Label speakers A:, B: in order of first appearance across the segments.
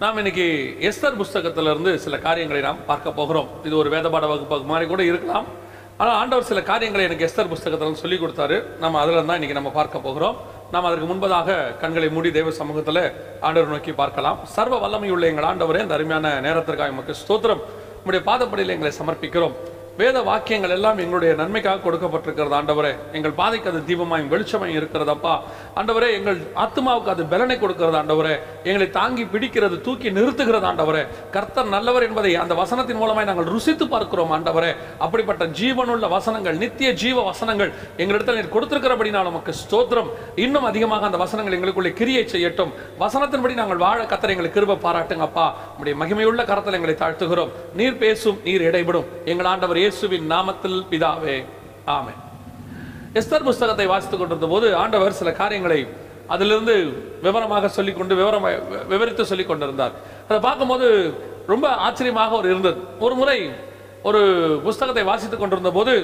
A: நாம் இன்னைக்கு எஸ்தர் புஸ்தகத்திலிருந்து சில காரியங்களை நாம் பார்க்க போகிறோம். இது ஒரு வேதபாட வகுப்பு மாதிரி கூட இருக்கலாம். ஆனால் ஆண்டவர் சில காரியங்களை எனக்கு எஸ்தர் புஸ்தகத்தில் சொல்லி கொடுத்தாரு. நம்ம அதில் தான் இன்னைக்கு நம்ம பார்க்க போகிறோம். நாம் அதற்கு முன்பதாக கண்களை மூடி தேவ சமூகத்தில் ஆண்டவர் நோக்கி பார்க்கலாம். சர்வ வல்லமையுள்ள எங்கள் ஆண்டவரே இந்த அருமையான நேரத்திற்காக எமக்கு ஸ்தோத்திரம். உங்களுடைய பாதப்படியில் எங்களை சமர்ப்பிக்கிறோம். வேத வாக்கியங்கள் எல்லாம் எங்களுடைய நன்மைக்காக கொடுக்கப்பட்டிருக்கிறது ஆண்டவரே. எங்கள் பாதைக்கு அது தீபமாயும் வெளிச்சமாயும் இருக்கிறதப்பா. ஆண்டவரே எங்கள் ஆத்மாவுக்கு அது பலனை கொடுக்கிறது ஆண்டவரே. எங்களை தாங்கி பிடிக்கிறது தூக்கி நிறுத்துகிறது ஆண்டவரே. கர்த்தர் நல்லவர் என்பதை அந்த வசனத்தின் மூலமாய் நாங்கள் ருசித்து பார்க்கிறோம் ஆண்டவரே. அப்படிப்பட்ட ஜீவனுள்ள வசனங்கள் நித்திய ஜீவ வசனங்கள் எங்களிடத்தில் நீர் கொடுத்திருக்கிறபடினால் நமக்கு ஸ்தோத்திரம். இன்னும் அதிகமாக அந்த வசனங்கள் எங்களுக்குள்ளே கிரியை செய்யட்டும். வசனத்தின்படி நாங்கள் வாழ கத்தரை எங்களுக்கு கிருப பாராட்டுங்கப்பா. நம்முடைய மகிமையுள்ள கரத்தில் எங்களை தாழ்த்துகிறோம். நீர் பேசும் நீர் இடைபடும். எங்கள் ஆண்டவர் இயேசுவின் நாமத்தில் பிதாவே ஆமே எஸ்தர் புஸ்தகத்தை வாசித்துக் கொண்டிருந்த போது ஆண்டவர் சில காரியங்களை அதிலிருந்து விவரமாக சொல்லிக்கொண்டு விவரம் விவரித்து சொல்லி கொண்டிருந்தார் அதை பார்க்கும்போது ரொம்ப ஆச்சரியமாக ஒரு இருந்தது. ஒரு முறை ஒரு புஸ்தகத்தை வாசித்துக் கொண்டிருந்த போது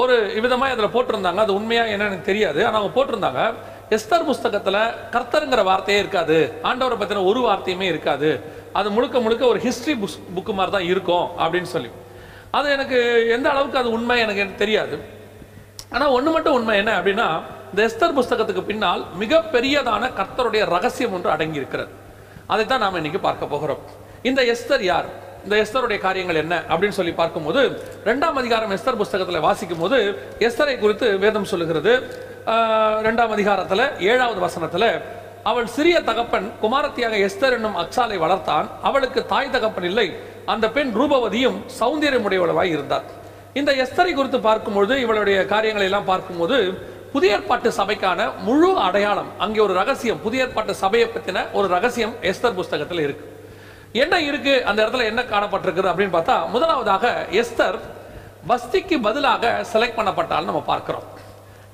A: ஒரு விதமாக அதில் போட்டிருந்தாங்க. அது உண்மையா என்னன்னு தெரியாது. ஆனால் அவங்க போட்டிருந்தாங்க எஸ்தர் புஸ்தகத்தில் கர்த்தருங்கிற வார்த்தையே இருக்காது. ஆண்டவரை பற்றின ஒரு வார்த்தையுமே இருக்காது. அது முழுக்க முழுக்க ஒரு ஹிஸ்ட்ரி புக் புக்கு மாதிரி தான் இருக்கும் அப்படின்னு சொல்லி. அது எனக்கு எந்த அளவுக்கு அது உண்மை எனக்கு தெரியாது. ஆனால் ஒன்று மட்டும் உண்மை என்ன அப்படின்னா இந்த எஸ்தர் புஸ்தகத்துக்கு பின்னால் மிகப்பெரியதான கர்த்தருடைய ரகசியம் ஒன்று அடங்கி இருக்கிறது அதைத்தான் நாம் இன்னைக்கு பார்க்க போகிறோம். இந்த எஸ்தர் யார்? இந்த எஸ்தருடைய காரியங்கள் என்ன அப்படின்னு சொல்லி பார்க்கும்போது ரெண்டாம் அதிகாரம் எஸ்தர் புஸ்தகத்தில் வாசிக்கும் போது எஸ்தரை குறித்து வேதம் சொல்லுகிறது. ஆஹ், ரெண்டாம் அதிகாரத்தில் ஏழாவது வசனத்தில் அவள் சிறிய தகப்பன் குமாரத்தியாக எஸ்தர் என்னும் அக்சாலை வளர்த்தான். அவளுக்கு தாய் தகப்பன் இல்லை. அந்த பெண் ரூபவதியும் சௌந்தரியமுடையவளவாய் இருந்தார். இந்த எஸ்தரை குறித்து பார்க்கும்போது இவளுடைய காரியங்களை எல்லாம் பார்க்கும்போது புதிய ஏற்பாட்டு சபைக்கான முழு அடையாளம் அங்கே ஒரு ரகசியம் புதிய ஏற்பாட்டு சபையை பற்றின ஒரு ரகசியம் எஸ்தர் புஸ்தகத்தில் இருக்கு. என்ன இருக்கு? அந்த இடத்துல என்ன காணப்பட்டிருக்குது அப்படின்னு பார்த்தா முதலாவதாக எஸ்தர் வஸ்திக்கு பதிலாக செலக்ட் பண்ணப்பட்டால் நம்ம பார்க்கிறோம்.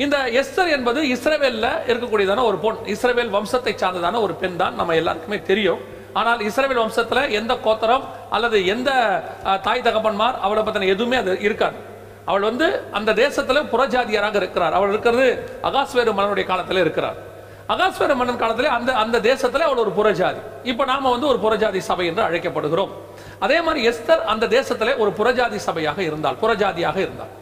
A: இந்த எஸ்தர் என்பது இஸ்ரேவேலில் இருக்கக்கூடியதான ஒரு பொன் இஸ்ரேவேல் வம்சத்தை சார்ந்ததான ஒரு பெண் தான் நம்ம எல்லாருக்குமே தெரியும். ஆனால் இஸ்ரேல் வம்சத்துல எந்த கோத்தரம் அல்லது எந்த தாய் தகப்பன்மார் அவளை பத்தின எதுவுமே அது இருக்காது. அவள் வந்து அந்த தேசத்தில் புறஜாதியராக இருக்கிறார். அவள் இருக்கிறது அகாஸ்வேரு மன்னனுடைய காலத்துல இருக்கிறார். அகாஸ்வேரு மன்னன் காலத்தில் அந்த அந்த தேசத்தில் அவள் ஒரு புறஜாதி. இப்போ நாம வந்து ஒரு புறஜாதி சபை என்று அழைக்கப்படுகிறோம். அதே மாதிரி எஸ்தர் அந்த தேசத்தில் ஒரு புறஜாதி சபையாக இருந்தாள் புறஜாதியாக இருந்தாள்.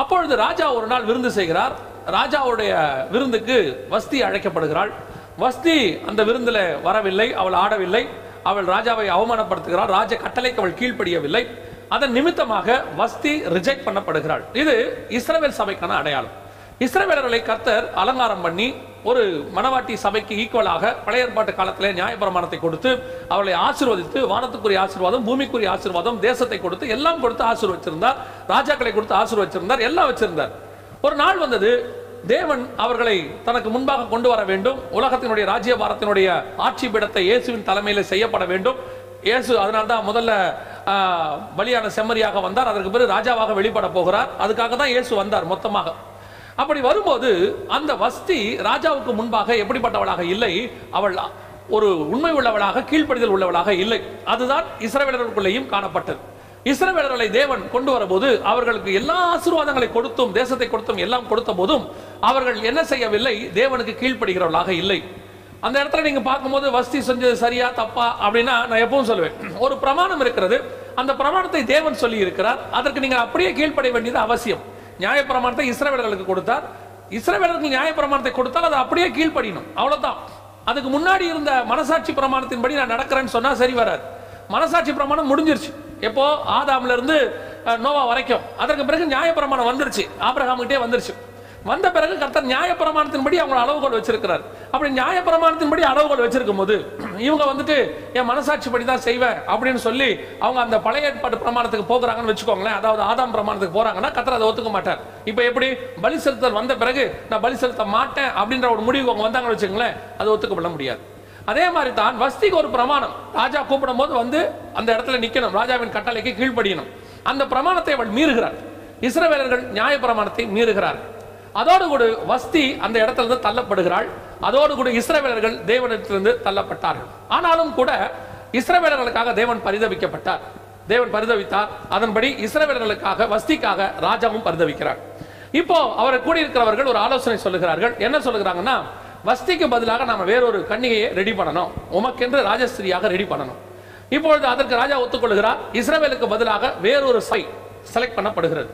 A: அப்பொழுது ராஜா ஒரு நாள் விருந்து செய்கிறார். ராஜாவுடைய விருந்துக்கு வஸ்தி அழைக்கப்படுகிறாள். வஸ்தி அந்த விருந்துல வரவில்லை அவள் ஆடவில்லை அவள் ராஜாவை அவமானப்படுத்துகிறாள் ராஜ கட்டளைக்கு அவள் கீழ்ப்படியவில்லை. அதன் நிமித்தமாக வஸ்தி ரிஜெக்ட் பண்ணப்படுகிறாள். இது இஸ்ரவேல் சபைக்கான அடையாளம். இஸ்ரவேலர்களை கர்த்தர் அலங்காரம் பண்ணி ஒரு மணவாட்டி சபைக்கு ஈக்குவலாக பழைய ஏற்பாட்டு காலத்திலே நியாயப்பிரமாணத்தை கொடுத்து அவளை ஆசீர்வதித்து வானத்துக்குரிய ஆசீர்வாதம் பூமிக்குரிய ஆசீர்வாதம் தேசத்தை கொடுத்து எல்லாம் கொடுத்து ஆசீர்வச்சிருந்தார். ராஜாக்களை கொடுத்து ஆசீர்வச்சிருந்தார் எல்லாம் வச்சிருந்தார். ஒரு நாள் வந்தது தேவன் அவர்களை தனக்கு முன்பாக கொண்டு வர வேண்டும். உலகத்தினுடைய ராஜ்யபாரத்தினுடைய ஆட்சி பீடத்தை இயேசுவின் தலைமையில் செய்யப்பட வேண்டும். இயேசு அதனால்தான் முதல்ல பலியான செம்மறியாக வந்தார். அதற்கு பிறகு ராஜாவாக வெளிப்பட போகிறார். அதுக்காக தான் இயேசு வந்தார் மொத்தமாக. அப்படி வரும்போது அந்த வஸ்தி ராஜாவுக்கு முன்பாக எப்படிப்பட்டவளாக இல்லை? அவள் ஒரு உண்மை உள்ளவளாக கீழ்ப்படிதல் உள்ளவளாக இல்லை. அதுதான் இஸ்ரவேலர்களுக்குள்ளேயும் காணப்பட்டது. இஸ்ரவேலர்களை தேவன் கொண்டு வரும்போது அவர்களுக்கு எல்லா ஆசீர்வாதங்களை கொடுத்தும் தேசத்தை கொடுத்தும் எல்லாம் கொடுத்த போதும் அவர்கள் என்ன செய்யவில்லை? தேவனுக்கு கீழ்ப்படுகிறவர்களாக இல்லை. அந்த இடத்துல நீங்க பார்க்கும்போது வஸ்தி செஞ்சது சரியா தப்பா அப்படின்னா நான் எப்பவும் சொல்லுவேன். ஒரு பிரமாணம் இருக்கிறது. அந்த பிரமாணத்தை தேவன் சொல்லி இருக்கிறார் அதற்கு நீங்க அப்படியே கீழ்ப்படைய வேண்டியது அவசியம். நியாயப்பிரமாணத்தை இஸ்ரவேலர்களுக்கு கொடுத்தார். இஸ்ரவேலர்களுக்கு நியாயப்பிரமாணத்தை கொடுத்தால் அதை அப்படியே கீழ்ப்படியணும். அவ்வளவுதான். அதுக்கு முன்னாடி இருந்த மனசாட்சி பிரமாணத்தின்படி நான் நடக்கிறேன்னு சொன்னா சரி வராது. மனசாட்சி பிரமாணம் முடிஞ்சிருச்சு. எப்போ? ஆதாம்ல இருந்து நோவா வரைக்கும். அதற்கு பிறகு நியாயப்பிரமாணம் வந்துருச்சு. ஆபிரகாமுக்கிட்டே வந்துருச்சு. வந்த பிறகு கர்த்தர் நியாயப்பிரமாணத்தின்படி அவங்க அளவுகோல் வச்சிருக்கிறார். அப்படி நியாயப்பிரமாணத்தின்படி அளவுகோல் வச்சிருக்கும் போது இவங்க வந்துட்டு என் மனசாட்சி படி தான் செய்வேன் அப்படின்னு சொல்லி அவங்க அந்த பழைய ஏற்பாட்டு பிரமாணத்துக்கு போகிறாங்கன்னு வச்சுக்கோங்களேன். அதாவது ஆதாம் பிரமாணத்துக்கு போறாங்கன்னா கர்த்தர் அதை ஒத்துக்க மாட்டார். இப்போ எப்படி? பலி செலுத்தல் வந்த பிறகு நான் பலி செலுத்த மாட்டேன் அப்படின்ற ஒரு முடிவு அவங்க வந்தாங்கன்னு வச்சுக்கோங்களேன் அது ஒத்துக்கப்பட முடியாது. அதே மாதிரி தான் வஸ்திக்கு ஒரு பிரமாணம். ராஜா கூப்பிடும் போது வந்து அந்த இடத்துல நிக்கணும். ராஜாவின் கட்டளைக்கு கீழ்ப்படியணும். அந்த பிரமாணத்தை அவள் மீறுகிறார் இஸ்ரவேலர்கள் நியாய பிரமாணத்தை மீறுகிறார்கள். அதோடு கூட வஸ்தி அந்த இடத்துல இருந்து தள்ளப்படுகிறாள். அதோடு கூட இஸ்ரவேலர்கள் தேவனிடத்திலிருந்து தள்ளப்பட்டார்கள். ஆனாலும் கூட இஸ்ரவேலர்களுக்காக தேவன் பரிதவிக்கப்பட்டார் தேவன் பரிதவித்தார் அதன்படி இஸ்ரவேலர்களுக்காக வஸ்திக்காக ராஜாவும் பரிதவிக்கிறார் இப்போ அவரை கூடியிருக்கிறவர்கள் ஒரு ஆலோசனை சொல்லுகிறார்கள். என்ன சொல்லுகிறாங்கன்னா வஸ்திக்கு பதிலாக நாம் வேறொரு கன்னிகையை ரெடி பண்ணணும். உமக்கென்று ராஜஸ்திரியாக ரெடி பண்ணணும். இப்பொழுது அதற்கு ராஜா ஒத்துக்கொள்கிறார். இஸ்ரேலுக்கு பதிலாக வேறொரு சபை செலக்ட் பண்ணப்படுகிறது.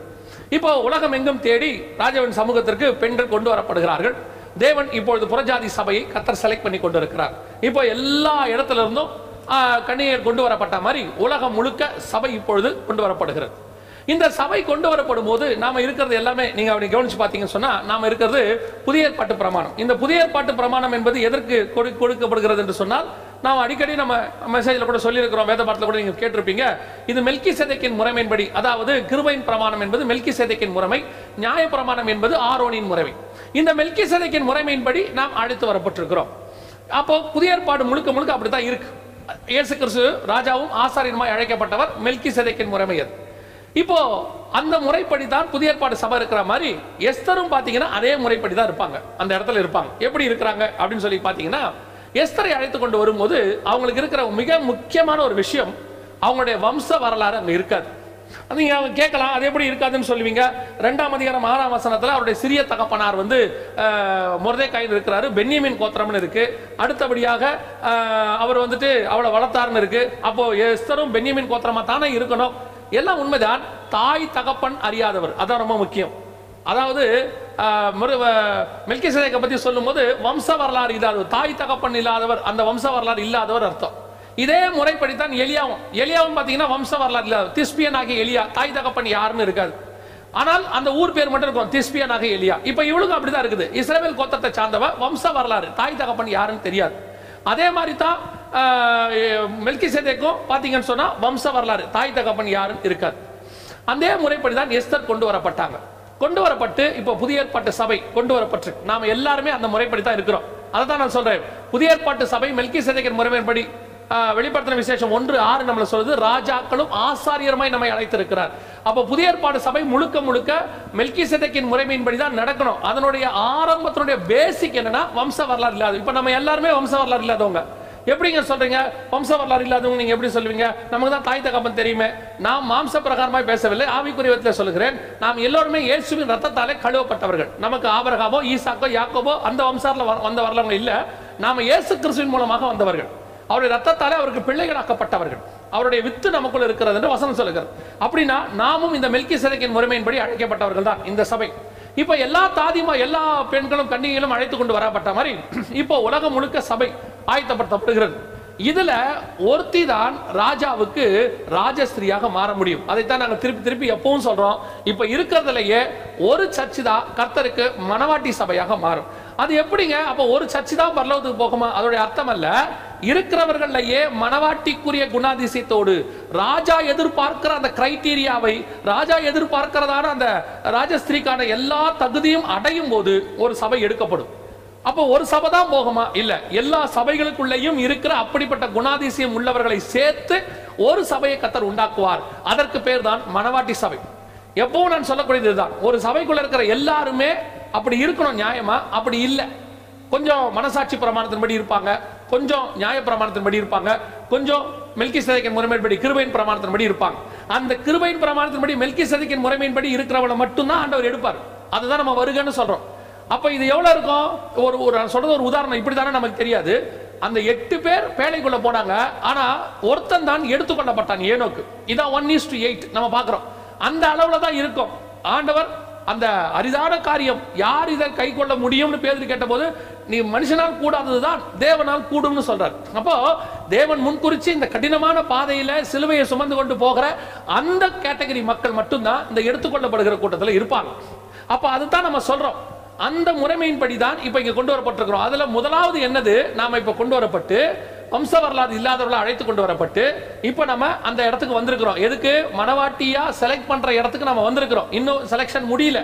A: இப்போ உலகம் எங்கும் தேடி ராஜாவின் சமூகத்திற்கு பெண்கள் கொண்டு வரப்படுகிறார்கள். தேவன் இப்பொழுது புறஜாதி சபையை கத்தர் செலக்ட் பண்ணி கொண்டு இருக்கிறார் இப்போ எல்லா இடத்துல இருந்தும் கன்னியர் கொண்டு வரப்பட்ட மாதிரி உலகம் முழுக்க சபை இப்பொழுது கொண்டு வரப்படுகிறது. இந்த சபை கொண்டு வரப்படும் போது நாம இருக்கிறது எல்லாமே நீங்க அப்படி கவனிச்சு பார்த்தீங்கன்னு சொன்னா நாம இருக்கிறது புதிய ஏற்பாட்டு பிரமாணம். இந்த புதிய ஏற்பாட்டு பிரமாணம் என்பது எதற்கு கொடு- கொடுக்கப்படுகிறது என்று சொன்னால் நாம் அடிக்கடி நம்ம மெசேஜில் கூட சொல்லியிருக்கிறோம் வேத பாடத்தில் கூட நீங்க கேட்டிருப்பீங்க இது மெல்கி சேதைக்கின் முறைமையின்படி அதாவது கிருபையின் பிரமாணம் என்பது மெல்கி சேதைக்கின் முறைமை நியாய பிரமாணம் என்பது ஆரோனின் முறைமை. இந்த மெல்கி சேதைக்கின் முறைமையின்படி நாம் அழைத்து வரப்பட்டிருக்கிறோம். அப்போ புதிய ஏற்பாடு முழுக்க முழுக்க அப்படித்தான் இருக்கு. இயேசு கிறிஸ்து ராஜாவும் ஆசாரியனுமாய் அழைக்கப்பட்டவர் மெல்கி சேதைக்கின் முறைமை அது. இப்போ அந்த முறைப்படி தான் புதிய ஏற்பாடு சபை இருக்கிற மாதிரி எஸ்தரும் பாத்தீங்கன்னா அதே முறைப்படி தான் இருப்பாங்க. அந்த இடத்துல இருப்பாங்க. எப்படி இருக்கிறாங்க அப்படின்னு சொல்லி பாத்தீங்கன்னா எஸ்தரை அழைத்து கொண்டு வரும்போது அவங்களுக்கு இருக்கிற மிக முக்கியமான ஒரு விஷயம் அவங்களுடைய வம்ச வரலாறு அங்க இருக்காது. நீங்க அவங்க கேட்கலாம் அது எப்படி இருக்காதுன்னு சொல்லுவீங்க. ரெண்டாம் அதிகாரம் ஆறாம் வசனத்துல அவருடைய சிறிய தகப்பனார் வந்து முரதேக்காயின் இருக்கிறாரு பென்யமின் கோத்திரம்னு இருக்கு. அடுத்தபடியாக அவர் வந்துட்டு அவளை வளர்த்தாருன்னு இருக்கு. அப்போ எஸ்தரும் பென்யமின் கோத்திரமா தானே இருக்கணும். எல்லாம் உண்மைதான். தாய் தகப்பன் அறியாதவர். அதான் ரொம்ப முக்கியம். அதாவது மெல்கி சேதைக்கை பற்றி சொல்லும்போது வம்ச வரலாறு இல்லாதவர் தாய் தகப்பன் இல்லாதவர் அந்த வம்ச வரலாறு இல்லாதவர் அர்த்தம். இதே முறைப்படித்தான் எலியாவும். எலியாவும் பார்த்தீங்கன்னா வம்ச வரலாறு இல்லாத திஸ்பியன் ஆகிய எலியா. தாய் தகப்பன் யாருன்னு இருக்காது. ஆனால் அந்த ஊர் பேர் மட்டும் இருக்கும். திஸ்பியன் ஆகிய எலியா. இப்போ இவளுக்கும் அப்படிதான் இருக்குது. இஸ்ரேல் கோத்தத்தை சார்ந்தவ வம்ச வரலாறு. தாய் தகப்பன் யாருன்னு தெரியாது. அதே மாதிரி தான் மெல்கி சேதேக்கும் பார்த்தீங்கன்னு சொன்னால் வம்ச வரலாறு. தாய் தகப்பன் யாரும் இருக்காது. அதே முறைப்படி தான் எஸ்தர் கொண்டு வரப்பட்டாங்க. கொண்டு வரப்பட்டு இப்போ புதிய ஏற்பாட்டு சபை கொண்டு வரப்பட்டு நாம எல்லாருமே அந்த முறைப்படி தான் இருக்கிறோம். அதை தான் நான் சொல்கிறேன் புதிய ஏற்பாட்டு சபை மெல்கி சேதைக்கின் முறைமைப்படி வெளிப்படுத்தின விசேஷம் ஒன்று ஆறு நம்மளை சொல்றது. ராஜாக்களும் ஆசாரியருமாய் நம்மை அழைத்திருக்கிறார். அப்போ புதிய ஏற்பாடு சபை முழுக்க முழுக்க மெல்கி சேதைக்கின் முறைமையின்படி தான் நடக்கணும். அதனுடைய ஆரம்பத்தினுடைய பேசிக் என்னன்னா வம்ச வரலாறு இல்லாது இப்போ நம்ம எல்லாருமே வம்ச வரலாறு இல்லாதவங்க. எப்படிங்க சொல்றீங்க? வம்ச வரலாறு இல்லாதவங்க நீங்க எப்படி சொல்லுவீங்க? நமக்கு தான் தாய் தகப்பன் தெரியுமே. நாம் மாம்ச பிரகாரமாய் பேசவில்லை ஆவிக்குரிய சொல்கிறேன் சொல்லுகிறேன். நாம் எல்லோருமே இயேசுவின் ரத்தத்தாலே கழுவப்பட்டவர்கள். நமக்கு ஆபரகாவோ ஈசாக்கோ யாக்கோபோ அந்த வம்சாரில் வந்த வரலாறு இல்லை. நாம இயேசு கிறிஸ்துவின் மூலமாக வந்தவர்கள். அவருடைய ரத்தத்தாலே அவருக்கு பிள்ளைகளாக்கப்பட்டவர்கள். அவருடைய வித்து நமக்குள்ள இருக்கிறது என்று வசனம் சொல்லுகிறது. அப்படின்னா நாமும் இந்த மெல்கி சிறைக்கின் முறைமையின்படி அழைக்கப்பட்டவர்கள் தான் இந்த சபை. இப்போ எல்லா தாதிமா எல்லா பெண்களும் கன்னிகளும் அழைத்து கொண்டு வரப்பட்ட மாதிரி இப்போ உலகம் முழுக்க சபை ஆயத்தப்படுத்தப்படுகிறது. இதுல ஒருத்தி தான் ராஜாவுக்கு ராஜஸ்திரியாக மாற முடியும். அதைத்தான் நாங்கள் திருப்பி திருப்பி எப்பவும் சொல்றோம். இப்ப இருக்கிறதுலயே ஒரு சர்ச்சு தான் கர்த்தருக்கு மணவாட்டி சபையாக மாறும். அது எப்படிங்க? அப்ப ஒரு சர்ச்சு தான் பரலோகத்துக்கு போகுமா? அதோடைய அர்த்தம் அல்ல. இருக்கிறவர்களையே மணவாட்டிக்குரிய குணாதிசயத்தோடு ராஜா எதிர்பார்க்கிற அந்த கிரைட்டீரியாவை ராஜா எதிர்பார்க்கிறதான அந்த ராஜஸ்திரிக்கான எல்லா தகுதியும் அடையும் போது ஒரு சபை எடுக்கப்படும். அப்போ ஒரு சபை தான் போகுமா? இல்ல. எல்லா சபைகளுக்குள்ளேயும் இருக்கிற அப்படிப்பட்ட குணாதிசயம் உள்ளவர்களை சேர்த்து ஒரு சபையை கத்தர் உண்டாக்குவார். அதற்கு பேர் தான் மணவாட்டி சபை. எப்பவும் நான் சொல்லக்கூடியது இதுதான். ஒரு சபைக்குள்ள இருக்கிற எல்லாருமே அப்படி இருக்கணும் நியாயமா? அப்படி இல்லை. கொஞ்சம் மனசாட்சி பிரமாணத்தின்படி இருப்பாங்க. கொஞ்சம் நியாய பிரமாணத்தின்படி இருப்பாங்க. கொஞ்சம் மெல்கி சதைக்கின் முறைமையின்படி கிருபையின் பிரமாணத்தின்படி இருப்பாங்க. அந்த கிருபையின் பிரமாணத்தின்படி மெல்கி சதைக்கின் முறைமையின்படி இருக்கிறவளை மட்டும்தான் ஆண்டவர் எடுப்பார். அதுதான் நம்ம வருகன்னு சொல்றோம். அப்ப இது எவ்வளவு இருக்கும்? ஒரு ஒரு சொல்றது ஒரு உதாரணம். இப்படி தானே நமக்கு தெரியாது. அந்த எட்டு பேர் பேழைக்குள்ள போனாங்க. ஆனா ஒருத்தன் தான் எடுத்துக்கொள்ளப்பட்டான். ஏனோக்கு. இதான் ஒன் இஸ் டு எயிட் நம்ம பார்க்குறோம். அந்த அளவுல தான் இருக்கும். ஆண்டவர் அந்த அரிதான காரியம் யார் இதை கை கொள்ள முடியும்னு பேதர் கேட்டபோது நீ மனுஷனால் கூடாதது தான் தேவனால் கூடும்னு சொல்றார். அப்போ தேவன் முன்குறிச்சு இந்த கடினமான பாதையில சிலுவையை சுமந்து கொண்டு போகிற அந்த கேட்டகரி மக்கள் மட்டும்தான் இந்த எடுத்துக்கொள்ளப்படுகிற கூட்டத்தில் இருப்பாங்க. அப்போ அதுதான் நம்ம சொல்றோம். அந்த முறைமையின்படி தான் இப்போ இங்கே கொண்டு வரப்பட்டிருக்கிறோம். அதில் முதலாவது என்னது? நாம் இப்போ கொண்டு வரப்பட்டு வம்ச வரலாறு இல்லாதவர்களை அழைத்து கொண்டு வரப்பட்டு இப்போ நம்ம அந்த இடத்துக்கு வந்திருக்கிறோம். எதுக்கு? மனவாட்டியா செலக்ட் பண்ற இடத்துக்கு நம்ம வந்திருக்கிறோம். இன்னும் செலெக்ஷன் முடியல.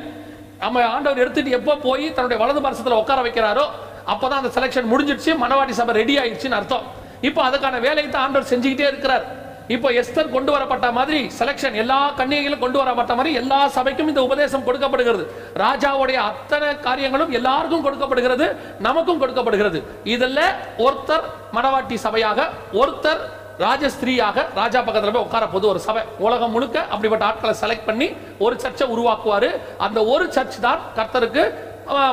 A: நம்ம ஆண்டவர் எடுத்துட்டு எப்போ போய் தன்னுடைய வலது பரிசத்தில் உட்கார வைக்கிறாரோ அப்போதான் அந்த செலெக்ஷன் முடிஞ்சிடுச்சு மனவாட்டி சபை ரெடி ஆயிடுச்சுன்னு அர்த்தம். இப்போ அதுக்கான வேலையை தான் ஆண்டவர் செஞ்சுக்கிட்டே இருக்கிறார். இப்போ எஸ்தர் கொண்டு வரப்பட்ட மாதிரி செலெக்ஷன் எல்லா கன்னிகைகளும் கொண்டு வரப்பட்ட மாதிரி எல்லா சபைக்கும் இந்த உபதேசம் கொடுக்கப்படுகிறது. ராஜாவுடைய அத்தனை காரியங்களும் எல்லாருக்கும் கொடுக்கப்படுகிறது நமக்கும் கொடுக்கப்படுகிறது. இதில் ஒருத்தர் மணவாட்டி சபையாக ஒருத்தர் ராஜஸ்திரீயாக ராஜா பக்கத்தில் போய் உட்கார போது ஒரு சபை. உலகம் முழுக்க அப்படிப்பட்ட ஆட்களை செலக்ட் பண்ணி ஒரு சர்ச்சை உருவாக்குவாரு. அந்த ஒரு சர்ச் தான் கர்த்தருக்கு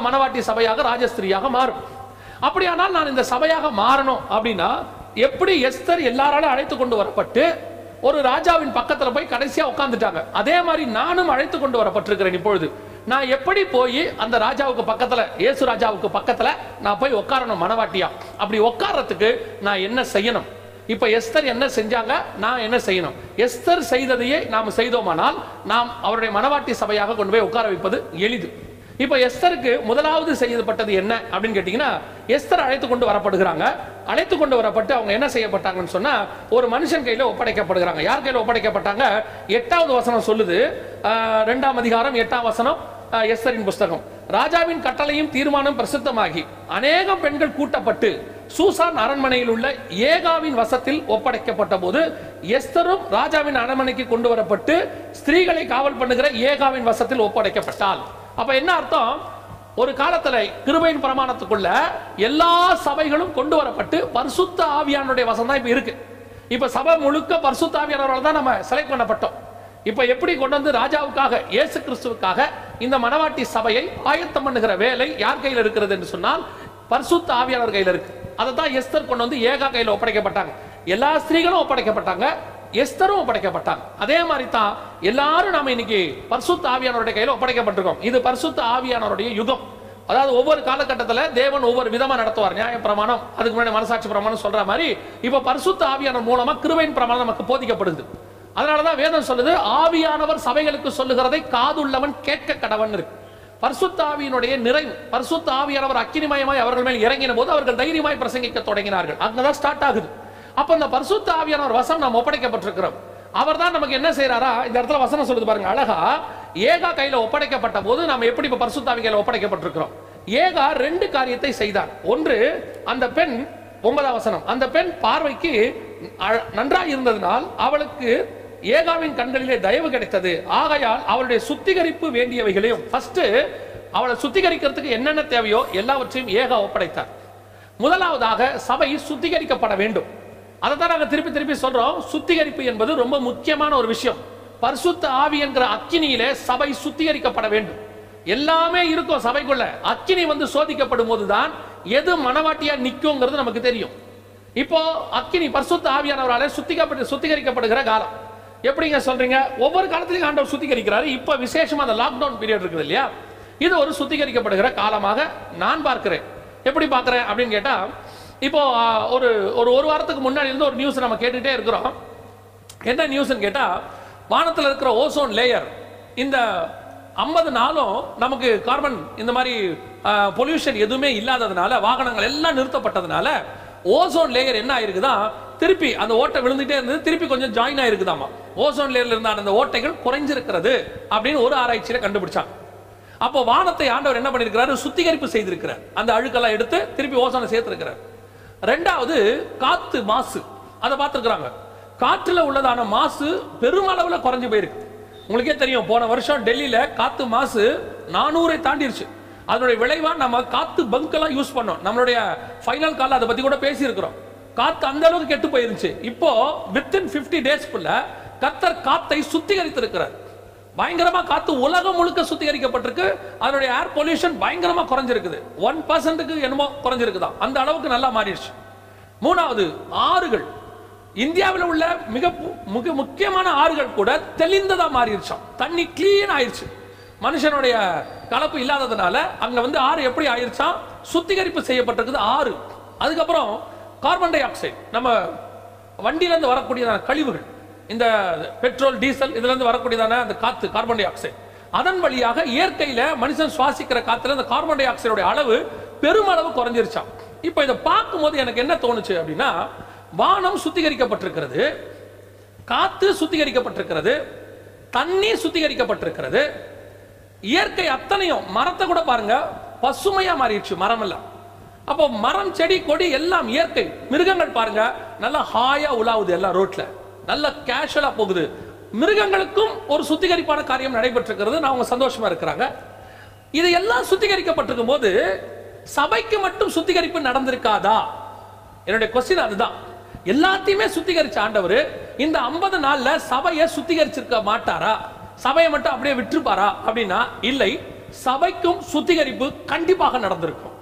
A: மணவாட்டி சபையாக ராஜஸ்திரியாக மாறும். அப்படியானால் நான் இந்த சபையாக மாறணும் அப்படின்னா எப்படி எஸ்தர் எல்லாராலும் அழைத்து கொண்டு வரப்பட்டு ஒரு ராஜாவின் பக்கத்துல போய் கடைசியா உட்காந்துட்டாங்க அதே மாதிரி நானும் அழைத்து கொண்டு வரப்பட்டிருக்கிறேன் இப்பொழுது. நான் எப்படி போய் அந்த ராஜாவுக்கு பக்கத்துல இயேசு ராஜாவுக்கு பக்கத்துல நான் போய் உட்காரணும் மனவாட்டியா? அப்படி உட்கார்றதுக்கு நான் என்ன செய்யணும்? இப்ப எஸ்தர் என்ன செஞ்சாங்க? நான் என்ன செய்யணும்? எஸ்தர் செய்ததையே நாம் செய்தோமானால் நாம் அவருடைய மனவாட்டி சபையாக கொண்டு போய் உட்கார வைப்பது எளிது. இப்போ எஸ்தருக்கு முதலாவது செய்யப்பட்டது என்ன அப்படின்னு கேட்டீங்கன்னா எஸ்தர் அழைத்து கொண்டு வரப்படுகிறாங்க. அழைத்து கொண்டு வரப்பட்டு அவங்க என்ன செய்யப்பட்டாங்கன்னு சொன்னா ஒரு மனுஷன் கையில ஒப்படைக்கப்படுகிறாங்க. யார் கையில ஒப்படைக்கப்பட்டாங்க? எட்டாவது வசனம் சொல்லுது. ரெண்டாம் அதிகாரம் எட்டாம் வசனம் எஸ்தரின் புஸ்தகம். ராஜாவின் கட்டளையும் தீர்மானம் பிரசித்தமாகி அநேகம் பெண்கள் கூட்டப்பட்டு சூசான் அரண்மனையில் உள்ள ஏகாவின் வசத்தில் ஒப்படைக்கப்பட்ட போது எஸ்தரும் ராஜாவின் அரண்மனைக்கு கொண்டு வரப்பட்டு ஸ்திரீகளை காவல் பண்ணுகிற ஏகாவின் வசத்தில் ஒப்படைக்கப்பட்டாள். அப்ப என்ன அர்த்தம்? ஒரு காலத்துல கிருபையின் பிரமாணத்துக்குள்ள எல்லா சபைகளும் கொண்டு வரப்பட்டு பரிசுத்த ஆவியானுடைய வசம் தான் இப்ப இருக்கு. இப்ப சபை முழுக்க பரிசுத்த ஆவியானவரால் தான் நம்ம செலக்ட் பண்ணப்பட்டோம். இப்ப எப்படி கொண்டு வந்து ராஜாவுக்காக இயேசு கிறிஸ்துவுக்காக இந்த மனவாட்டி சபையை ஆயத்தம் பண்ணுகிற வேலை யார் கையில் இருக்கிறது என்று சொன்னால் பரிசுத்த ஆவியானவர் கையில் இருக்கு. அதை தான் எஸ்தர் கொண்டு வந்து ஏகா கையில் ஒப்படைக்கப்பட்டாங்க. எல்லா ஸ்திரீகளும் ஒப்படைக்கப்பட்டாங்க. எஸ்தரும் ஒப்படைக்கப்பட்டாங்க. அதே மாதிரி தான் எல்லாரும் நாம இன்னைக்கு பரிசுத்த ஆவியானவருடைய கையில் ஒப்படைக்கப்பட்டிருக்கோம். இது பரிசுத்த ஆவியானவருடைய யுகம். அதாவது ஒவ்வொரு காலகட்டத்தில் தேவன் ஒவ்வொரு விதமாக நடத்துவார். நியாய பிரமாணம் அதுக்கு முன்னாடி மனசாட்சி பிரமாணம் சொல்ற மாதிரி இப்போ பரிசுத்த ஆவியானவர் மூலமா கிருவையின் பிரமாணம் நமக்கு போதிக்கப்படுது. அதனாலதான் வேதம் சொல்லுது ஆவியானவர் சபைகளுக்கு சொல்லுகிறதை காதுள்ளவன் கேட்க கடவன் இருக்கு. பரிசுத்த ஆவியினுடைய நிறைவு பரிசுத்த ஆவியானவர் அக்கினிமயமாய் அவர்கள் மேல் இறங்கின போது அவர்கள் தைரியமாய் பிரசங்கிக்க தொடங்கினார்கள். அங்கதான் ஸ்டார்ட் ஆகுது. அப்ப அந்த பரிசுத்த ஆவியானவர் வசம் நாம் ஒப்படைக்கப்பட்டிருக்கிறோம். அவர் தான் நமக்கு என்ன செய்யறாரா இந்த இடத்துல வசனம் சொல்லுது பாருங்க. அழகா ஏகா கையில ஒப்படைக்கப்பட்ட போது நாம் எப்படி இப்ப பரிசுத்தாவி கையில ஒப்படைக்கப்பட்டிருக்கிறோம்? ஏகா ரெண்டு காரியத்தை செய்தார். ஒன்று அந்த பெண் ஒன்பதாம் வசனம் அந்த பெண் பார்வைக்கு அழ- இருந்ததினால் அவளுக்கு ஏகாவின் கண்களிலே தயவு கிடைத்தது. ஆகையால் அவளுடைய சுத்திகரிப்பு வேண்டியவைகளையும் ஃபர்ஸ்ட் அவளை சுத்திகரிக்கிறதுக்கு என்னென்ன தேவையோ எல்லாவற்றையும் ஏகா ஒப்படைத்தார். முதலாவதாக சபை சுத்திகரிக்கப்பட வேண்டும். அதை தான் நாங்க திருப்பி திருப்பி சொல்றோம். சுத்திகரிப்பு என்பது ரொம்ப முக்கியமான ஒரு விஷயம். பரிசுத்த ஆவி என்கிற அக்கினியிலே சபை சுத்திகரிக்கப்பட வேண்டும். எல்லாமே இருக்கும் சபைக்குள்ள. அக்கினி வந்து சோதிக்கப்படும் போதுதான் எது மனவாட்டியா நிக்குங்கிறது நமக்கு தெரியும். இப்போ அக்கினி பரிசுத்த ஆவியானவராலே சுத்திகப்பட்டு சுத்திகரிக்கப்படுகிற காலம். எப்படிங்க சொல்றீங்க? ஒவ்வொரு காலத்திலையும் ஆண்டவர் சுத்திகரிக்கிறாரு. இப்போ விசேஷமா அந்த லாக்டவுன் பீரியட் இருக்குது இல்லையா? இது ஒரு சுத்திகரிக்கப்படுகிற காலமாக நான் பார்க்கிறேன். எப்படி பார்க்கிறேன் அப்படின்னு கேட்டா இப்போ ஒரு ஒரு ஒரு வாரத்துக்கு முன்னாடி இருந்து ஒரு நியூஸ் நம்ம கேட்டுகிட்டே இருக்கிறோம். என்ன நியூஸ்னு கேட்டால் வானத்தில் இருக்கிற ஓசோன் லேயர் இந்த ஐம்பது நாளும் நமக்கு கார்பன் இந்த மாதிரி பொல்யூஷன் எதுவுமே இல்லாததுனால வாகனங்கள் எல்லாம் நிறுத்தப்பட்டதுனால ஓசோன் லேயர் என்ன ஆயிருக்குதான் திருப்பி அந்த ஓட்டை விழுந்துட்டே இருந்தது திருப்பி கொஞ்சம் ஜாயின் ஆயிருக்குதாமா. ஓசோன் லேயர்ல இருந்த அந்த ஓட்டைகள் குறைஞ்சிருக்கிறது அப்படின்னு ஒரு ஆராய்ச்சியில கண்டுபிடிச்சாங்க. அப்போ வானத்தை ஆண்டவர் என்ன பண்ணிருக்கிறாரு சுத்திகரிப்பு செய்திருக்கிறார். அந்த அழுக்கெல்லாம் எடுத்து திருப்பி ஓசோனை சேர்த்திருக்கிறார். ரெண்டாவது காத்து மாசு. அதை பார்த்துருக்குறாங்க. காற்றுல உள்ளதான மாசு பெருமளவில் குறைஞ்சு போயிருக்கு. உங்களுக்கே தெரியும் போன வருஷம் டெல்லியில காத்து மாசு நானூறை தாண்டிருச்சு. அதனுடைய விளைவா நம்ம காத்து பங்க் எல்லாம் யூஸ் பண்ணோம். நம்மளுடைய ஃபைனல் கால் அதை பத்தி கூட பேசியிருக்கிறோம். காத்து அந்த அளவுக்கு கெட்டு போயிருந்துச்சு. இப்போ வித்தின் பிப்டி டேஸ்க்குள்ள கத்தர் காத்தை சுத்திகரித்திருக்கிறார். பயங்கரமா காத்து உலகம் முழுக்க சுத்திகரிக்கப்பட்டிருக்கு. அதனுடைய ஏர் பொல்யூஷன் பயங்கரமா குறைஞ்சிருக்குது. ஒன் பர்சன்ட்டுக்கு என்னமோ குறைஞ்சிருக்குதான் அந்த அளவுக்கு நல்லா மாறிடுச்சு. மூணாவது ஆறுகள். இந்தியாவில் உள்ள மிக மிக முக்கியமான ஆறுகள் கூட தெளிந்ததா மாறிடுச்சாம். தண்ணி கிளீன் ஆயிடுச்சு மனுஷனுடைய கலப்பு இல்லாததுனால அங்க வந்து ஆறு எப்படி ஆயிடுச்சான் சுத்திகரிப்பு செய்யப்பட்டிருக்குது ஆறு. அதுக்கப்புறம் கார்பன் டை ஆக்சைடு நம்ம வண்டியிலேருந்து வரக்கூடிய வரக்கூடியதான கழிவுகள். இந்த பெட்ரோல் டீசல் இதுல இருந்து வரக்கூடியதான அந்த காத்து கார்பன் டை ஆக்சைடு அதன் வழியாக இயற்கையில மனுஷன் சுவாசிக்கிற காத்துல அந்த கார்பன் டை ஆக்சைடோட அளவு பெருமளவு குறைஞ்சிருச்சாம். இப்போ இதை பார்க்கும்போது எனக்கு என்ன தோணுச்சு அப்படின்னா வானம் சுத்திகரிக்கப்பட்டிருக்கிறது காத்து சுத்திகரிக்கப்பட்டிருக்கிறது தண்ணி சுத்திகரிக்கப்பட்டிருக்கிறது இயற்கை அத்தனையும் மரத்தை கூட பாருங்க பசுமையா மாறிடுச்சு மரம் எல்லாம் அப்போ மரம் செடி கொடி எல்லாம் இயற்கை. மிருகங்கள் பாருங்க நல்லா ஹாயா உலாவுது எல்லாம் ரோட்ல. நல்ல கேஷுவலாக போகுது. மிருகங்களுக்கும் ஒரு சுத்திகரிப்பான காரியம் நடைபெற்றிருக்கிறது. நான் அவங்க சந்தோஷமா இருக்கிறாங்க. இது எல்லாம் சுத்திகரிக்கப்பட்டிருக்கும் போது சபைக்கு மட்டும் சுத்திகரிப்பு நடந்திருக்காதா? என்னுடைய கொஸ்டின் அதுதான். எல்லாத்தையுமே சுத்திகரிச்ச ஆண்டவர் இந்த 50 நாள்ல சபையை சுத்திகரிச்சிருக்க மாட்டாரா? சபையை மட்டும் அப்படியே விட்டுருப்பாரா? அப்படின்னா இல்லை. சபைக்கும் சுத்திகரிப்பு கண்டிப்பாக நடந்திருக்கும்.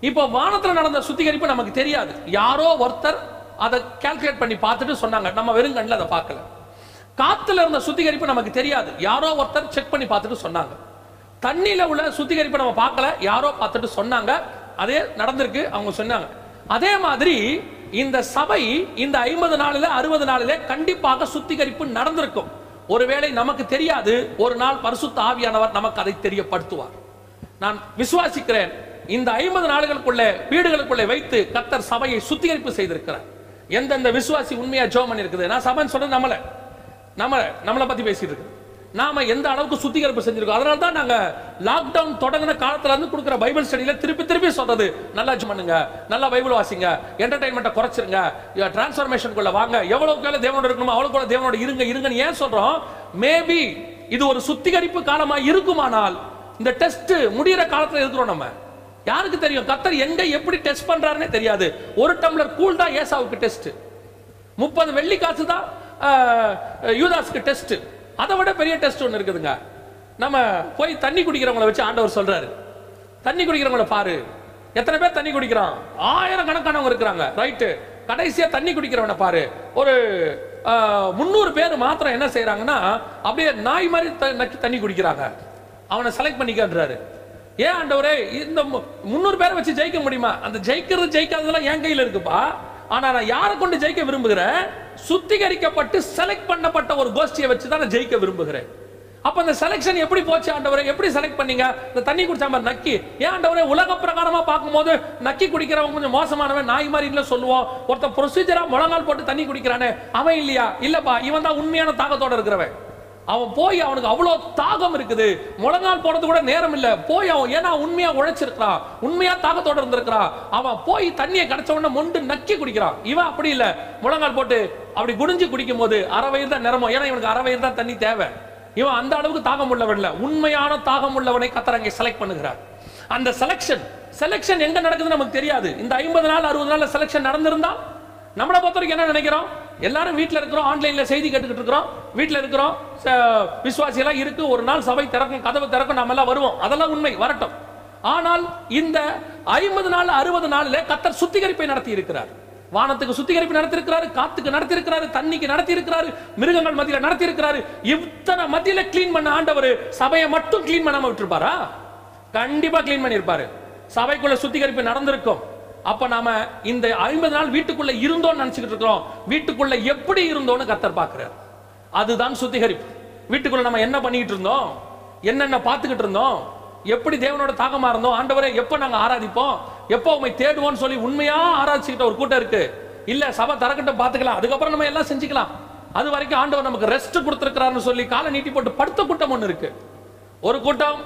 A: இப்போ வானத்தில் நடந்த சுத்திகரிப்பு நமக்கு தெரியாது. யாரோ ஒருத்தர் அதை கால்குலேட் பண்ணி பார்த்துட்டு சொன்னாங்க. நம்ம வெறும் கண்ணில் அதை பார்க்கல. காத்துல இருந்த சுத்திகரிப்பு நமக்கு தெரியாது. யாரோ ஒருத்தர் செக் பண்ணி பார்த்துட்டு சொன்னாங்க. தண்ணியில் உள்ள சுத்திகரிப்பை நம்ம பார்க்கல. யாரோ பார்த்துட்டு சொன்னாங்க. அதே நடந்திருக்கு. அவங்க சொன்னாங்க. அதே மாதிரி இந்த சபை இந்த ஐம்பது நாளில் அறுபது நாளில் கண்டிப்பாக சுத்திகரிப்பு நடந்திருக்கும். ஒருவேளை நமக்கு தெரியாது. ஒரு நாள் பரிசுத்த ஆவியானவர் நமக்கு அதை தெரியப்படுத்துவார். நான் விசுவாசிக்கிறேன். இந்த ஐம்பது நாடுகளுக்குள்ளே வீடுகளுக்குள்ளே வைத்து கத்தர் சபையை சுத்திகரிப்பு செய்திருக்கிறார். எந்தெந்த விசுவாசி உண்மையாக ஜோம் பண்ணிருக்குது நான் சபைன்னு சொல்றது நம்மளை. நம்மளை நம்மளை பற்றி பேசிட்டு இருக்கு. நாம எந்த அளவுக்கு சுத்திகரிப்பு செஞ்சிருக்கோம்? அதனால தான் நாங்கள் லாக்டவுன் தொடங்கின காலத்துல இருந்து கொடுக்குற பைபிள் ஸ்டடியில் திருப்பி திருப்பி சொல்றது. நல்லா பண்ணுங்க. நல்லா பைபிள் வாசிங்க. என்டர்டைன்மெண்ட்டை குறைச்சிருங்க. டிரான்ஸ்ஃபர்மேஷனுக்குள்ள வாங்க. எவ்வளோக்கு எவ்வளவு தேவனோட இருக்கணுமோ அவ்வளோக்குள்ள கூட தேவனோட இருங்க இருங்கன்னு ஏன் சொல்றோம்? மேபி இது ஒரு சுத்திகரிப்பு காலமாக இருக்குமானால் இந்த டெஸ்ட் முடியிற காலத்தில் இருக்கிறோம் நம்ம. யாருக்கு தெரியும்? கத்தர் எங்க எப்படி டெஸ்ட் பண்றாருன்னே தெரியாது. ஒரு டம்ளர் கூல் தான் ஏசாவுக்கு டெஸ்ட் முப்பது வெள்ளி காசு தான் யூதாஸ்க்கு டெஸ்ட் அதை விட பெரிய டெஸ்ட் ஒன்று இருக்குதுங்க. நம்ம போய் தண்ணி குடிக்கிறவங்களை வச்சு ஆண்டவர் சொல்றாரு. தண்ணி குடிக்கிறவங்கள பாரு. எத்தனை பேர் தண்ணி குடிக்கிறான்? ஆயிரம் கணக்கானவங்க இருக்கிறாங்க. ரைட்டு கடைசியா தண்ணி குடிக்கிறவனை பாரு. ஒரு முந்நூறு பேர் மாத்திரம் என்ன செய்யறாங்கன்னா அப்படியே நாய் மாதிரி த- தண்ணி குடிக்கிறாங்க. அவனை செலக்ட் பண்ணிக்கன்றாரு. ஏன் ஆண்டவரே இந்த மு- முந்நூறு பேரை வச்சு ஜெயிக்க முடியுமா? அந்த ஜெயிக்கிறது ஜெயிக்காததெல்லாம் என் கையில் இருக்குப்பா. ஆனா நான் யாரை கொண்டு ஜெயிக்க விரும்புகிறேன் சுத்திகரிக்கப்பட்டு செலக்ட் பண்ணப்பட்ட ஒரு கோஷ்டியை வச்சு தான் நான் ஜெயிக்க விரும்புகிறேன். அப்ப அந்த செலெக்ஷன் எப்படி போச்சு ஆண்டவரே? எப்படி செலக்ட் பண்ணீங்க? இந்த தண்ணி குடிச்சா மாதிரி நக்கி. ஏன் ஆண்டவரே உலக பிரகாரமா பார்க்கும்போது நக்கி குடிக்கிறவன் கொஞ்சம் மோசமானவன் நாய் மாதிரி இல்லை சொல்லுவோம். ஒருத்தன் ப்ரொசீஜரா முழங்கால் போட்டு தண்ணி குடிக்கிறானே அவன் இல்லையா? இல்லப்பா இவன் தான் உண்மையான தாகத்தோட இருக்கிறவன். அவன் போய் அவனுக்கு அவ்வளோ தாகம் இருக்குது. முழங்கால் போனது கூட நேரம் இல்லை. போய் அவன் ஏன்னா உண்மையா உழைச்சிருக்கிறான். உண்மையா தாகத்தோட இருந்திருக்கிறான். அவன் போய் தண்ணியை கிடைச்ச உடனே மொண்டு நக்கி குடிக்கிறான். இவன் அப்படி இல்லை. முழங்கால் போட்டு அப்படி குடிஞ்சு குடிக்கும் போது அரை தான் நிறமோ ஏன்னா இவனுக்கு அரை தான் தண்ணி தேவை. இவன் அந்த அளவுக்கு தாகம் உள்ளவன் இல்லை. உண்மையான தாகம் உள்ளவனை கத்தர் அங்கே செலக்ட் பண்ணுகிறார். அந்த செலக்ஷன் செலெக்ஷன் எங்க நடக்குதுன்னு நமக்கு தெரியாது. இந்த ஐம்பது நாள் அறுபது நாள் செலெக்ஷன் நடந்திருந்தா நம்மளை பொறுத்த வரைக்கும் என்ன நினைக்கிறோம்? எல்லாரும் வீட்டில் இருக்கிறோம் ஆன்லைனில் செய்தி கேட்டுக்கிட்டு இருக்கிறோம் வீட்டில் இருக்கிறோம் விசுவாசியெல்லாம் இருக்கு. ஒரு நாள் சபை திறக்கும் கதவு திறக்கும் நம்ம எல்லாம் வருவோம். அதெல்லாம் உண்மை வரட்டும். ஆனால் இந்த ஐம்பது நாள் அறுபது நாளில் கத்தர் சுத்திகரிப்பை நடத்தி இருக்கிறார். வானத்துக்கு சுத்திகரிப்பு நடத்திருக்கிறாரு காத்துக்கு நடத்திருக்கிறாரு தண்ணிக்கு நடத்திருக்கிறாரு மிருகங்கள் மத்தியில நடத்திருக்கிறாரு இத்தனை மத்தியில் க்ளீன் பண்ண ஆண்டவர் சபையை மட்டும் கிளீன் பண்ணாம விட்டுருப்பாரா? கண்டிப்பா க்ளீன் பண்ணியிருப்பாரு. சபைக்குள்ள சுத்திகரிப்பு நடந்திருக்கும். அப்ப நாம இந்த ஐம்பது நாள் வீட்டுக்குள்ள இருந்தோம்னு நினைச்சுக்கிட்டு இருக்கிறோம். வீட்டுக்குள்ள எப்படி இருந்தோம்னு கத்தர் பார்க்கிறார். அதுதான் சுத்திகரிப்பு. வீட்டுக்குள்ள நம்ம என்ன பண்ணிக்கிட்டு இருந்தோம்? என்னென்ன பார்த்துக்கிட்டு இருந்தோம்? எப்படி தேவனோட தாகமா இருந்தோம்? ஆண்டவரே எப்ப நாங்க ஆராதிப்போம்? எப்போ உண்மை தேடுவோம்னு சொல்லி உண்மையா ஆராய்ச்சிக்கிட்ட ஒரு கூட்டம் இருக்கு. இல்ல சபை தரக்கிட்ட பார்த்துக்கலாம். அதுக்கப்புறம் நம்ம எல்லாம் செஞ்சுக்கலாம். அது வரைக்கும் ஆண்டவர் நமக்கு ரெஸ்ட் கொடுத்திருக்கிறாருன்னு சொல்லி காலை நீட்டி போட்டு படுத்த கூட்டம் ஒண்ணு இருக்கு. ஒரு கூட்டம்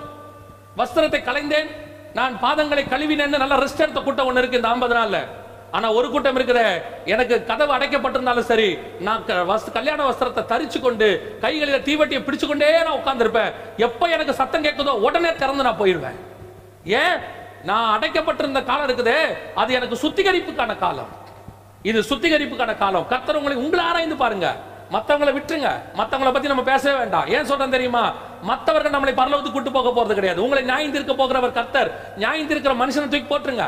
A: வஸ்திரத்தை கலைந்தேன். நான் பாதங்களை கழுவினேன்னு நல்லா ரெஸ்ட் எடுத்த கூட்டம் ஒன்று இருக்கு இந்த ஐம்பது நாள்ல. ஆனா ஒரு கூட்டம் இருக்குது. எனக்கு கதவு அடைக்கப்பட்டிருந்தாலும் சரி நான் க- கல்யாண வஸ்திரத்தை தரிச்சு கொண்டு கைகளில் தீவட்டியை பிடிச்சு கொண்டே நான் உட்காந்துருப்பேன் எப்ப எனக்கு சத்தம் கேட்குதோ உடனே திறந்து நான் போயிடுவேன் ஏன்? நான் அடைக்கப்பட்டிருந்த காலம் இருக்குதே. அது எனக்கு சுத்திகரிப்புக்கான காலம். இது சுத்திகரிப்புக்கான காலம். கத்தர் உங்களை உங்களை ஆராய்ந்து பாருங்க. மற்றவங்களை விட்டுருங்க. மற்றவங்களை பத்தி நம்ம பேசவே வேண்டாம். ஏன் சொல்றேன் தெரியுமா? மத்தவர்கள் நம்மளை பரலோகத்துக்கு கூட்டு போக போறது கிடையாது. உங்களை நியாயம் தீர்க்க போகிறவர் கர்த்தர். நியாயம் தீர்க்கிற மனுஷனை தூக்கி போட்டுருங்க.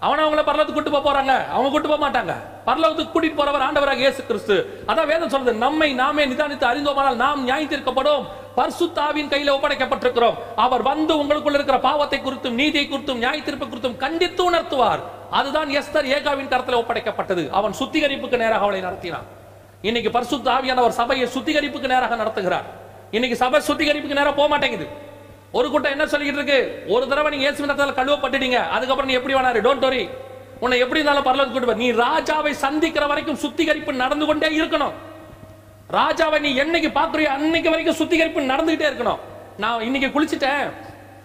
A: அவன் அவங்கள பரலோகத்துக்கு கூட்டு போக போறாங்க. அவங்க கூட்டு போக மாட்டாங்க. பரலோகத்துக்கு கூட்டிட்டு போறவர் ஆண்டவராக இயேசு கிறிஸ்து. அதான் வேதம் சொல்றது நம்மை நாமே நிதானித்து அறிந்தோமானால் நாம் நியாயம் தீர்க்கப்படும். பர்சுத்தாவின் கையில ஒப்படைக்கப்பட்டிருக்கிறோம். அவர் வந்து உங்களுக்குள்ள இருக்கிற பாவத்தை குறித்தும் நீதியை குறித்தும் நியாய தீர்ப்பு குறித்தும் கண்டித்து உணர்த்துவார். அதுதான் எஸ்தர் ஏகாவின் கரத்தில் ஒப்படைக்கப்பட்டது. அவன் சுத்திகரிப்புக்கு நேராக அவளை நடத்தினான். இன்னைக்கு பரிசுத்த ஆவியானவர் சபையை சுத்திகரிப்புக்கு நேராக நடத்துகிறார். இன்னைக்கு சபை சுத்திகரிப்புக்கு நேரம் போக மாட்டேங்குது. ஒரு கூட்டம் என்ன சொல்லிக்கிட்டு இருக்கு? ஒரு தடவை நீங்க இயேசு இடத்துல கழுவப்பட்டுட்டீங்க. அதுக்கப்புறம் நீ எப்படி வேணாரு? டோன்ட் வரி உன்னை எப்படி இருந்தாலும் பரலோகத்துக்கு கூட்டு நீ ராஜாவை சந்திக்கிற வரைக்கும் சுத்திகரிப்பு நடந்து கொண்டே இருக்கணும். ராஜாவை நீ என்னைக்கு பாக்குறியோ அன்னைக்கு வரைக்கும் சுத்திகரிப்பு நடந்துகிட்டே இருக்கணும். நான் இன்னைக்கு குளிச்சிட்டேன்.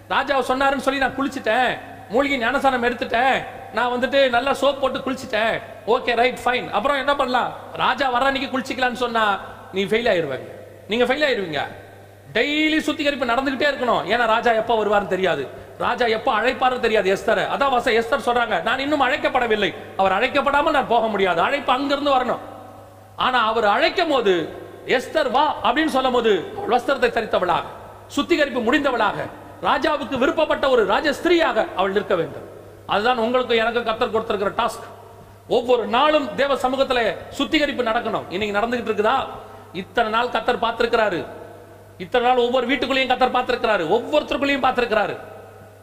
A: ராஜாவை சொன்னாருன்னு சொல்லி நான் குளிச்சிட்டேன். மூலிகை ஞானசானம் எடுத்துட்டேன். நான் வந்துட்டு நல்லா சோப் போட்டு குளிச்சிட்டேன். ஓகே ரைட் ஃபைன் அப்புறம் என்ன பண்ணலாம்? ராஜா வர அன்னைக்கு குளிச்சிக்கலாம்னு சொன்னா நீ ஃபெயில் ஆயிருவீங்க நீங்க ஃபெயில் ஆயிடுவீங்க டெய்லி சுத்திகரிப்பு நடந்துகிட்டே இருக்கணும். ஏன்னா ராஜா எப்போ வருவாருன்னு தெரியாது. ராஜா எப்போ அழைப்பாருன்னு தெரியாது எஸ்தர். அதான் வச எஸ்தர் சொல்றாங்க நான் இன்னும் அழைக்கப்படவில்லை. அவர் அழைக்கப்படாமல் நான் போக முடியாது. அழைப்பு அங்கிருந்து வரணும். ஆனா அவர் அழைக்கும் போது எஸ்தர் வா அப்படின்னு சொல்லும் போது வஸ்திரத்தை தரித்தவளாக சுத்திகரிப்பு முடிந்தவளாக ராஜாவுக்கு விருப்பப்பட்ட ஒரு ராஜ ஸ்திரீயாக அவள் நிற்க வேண்டும். அதுதான் உங்களுக்கு எனக்கு கத்தர் கொடுத்திருக்கிற டாஸ்க். ஒவ்வொரு நாளும் தேவ சமூகத்தில் சுத்திகரிப்பு நடக்கணும். இன்னைக்கு நடந்துகிட்டு இருக்குதா? இத்தனை நாள் கத்தர் பார்த்திருக்கிறாரு. இத்தனை நாள் ஒவ்வொரு வீட்டுக்குள்ளேயும் கத்தர் பார்த்திருக்கிறாரு. ஒவ்வொருத்தருக்குள்ளேயும் பார்த்திருக்கிறாரு.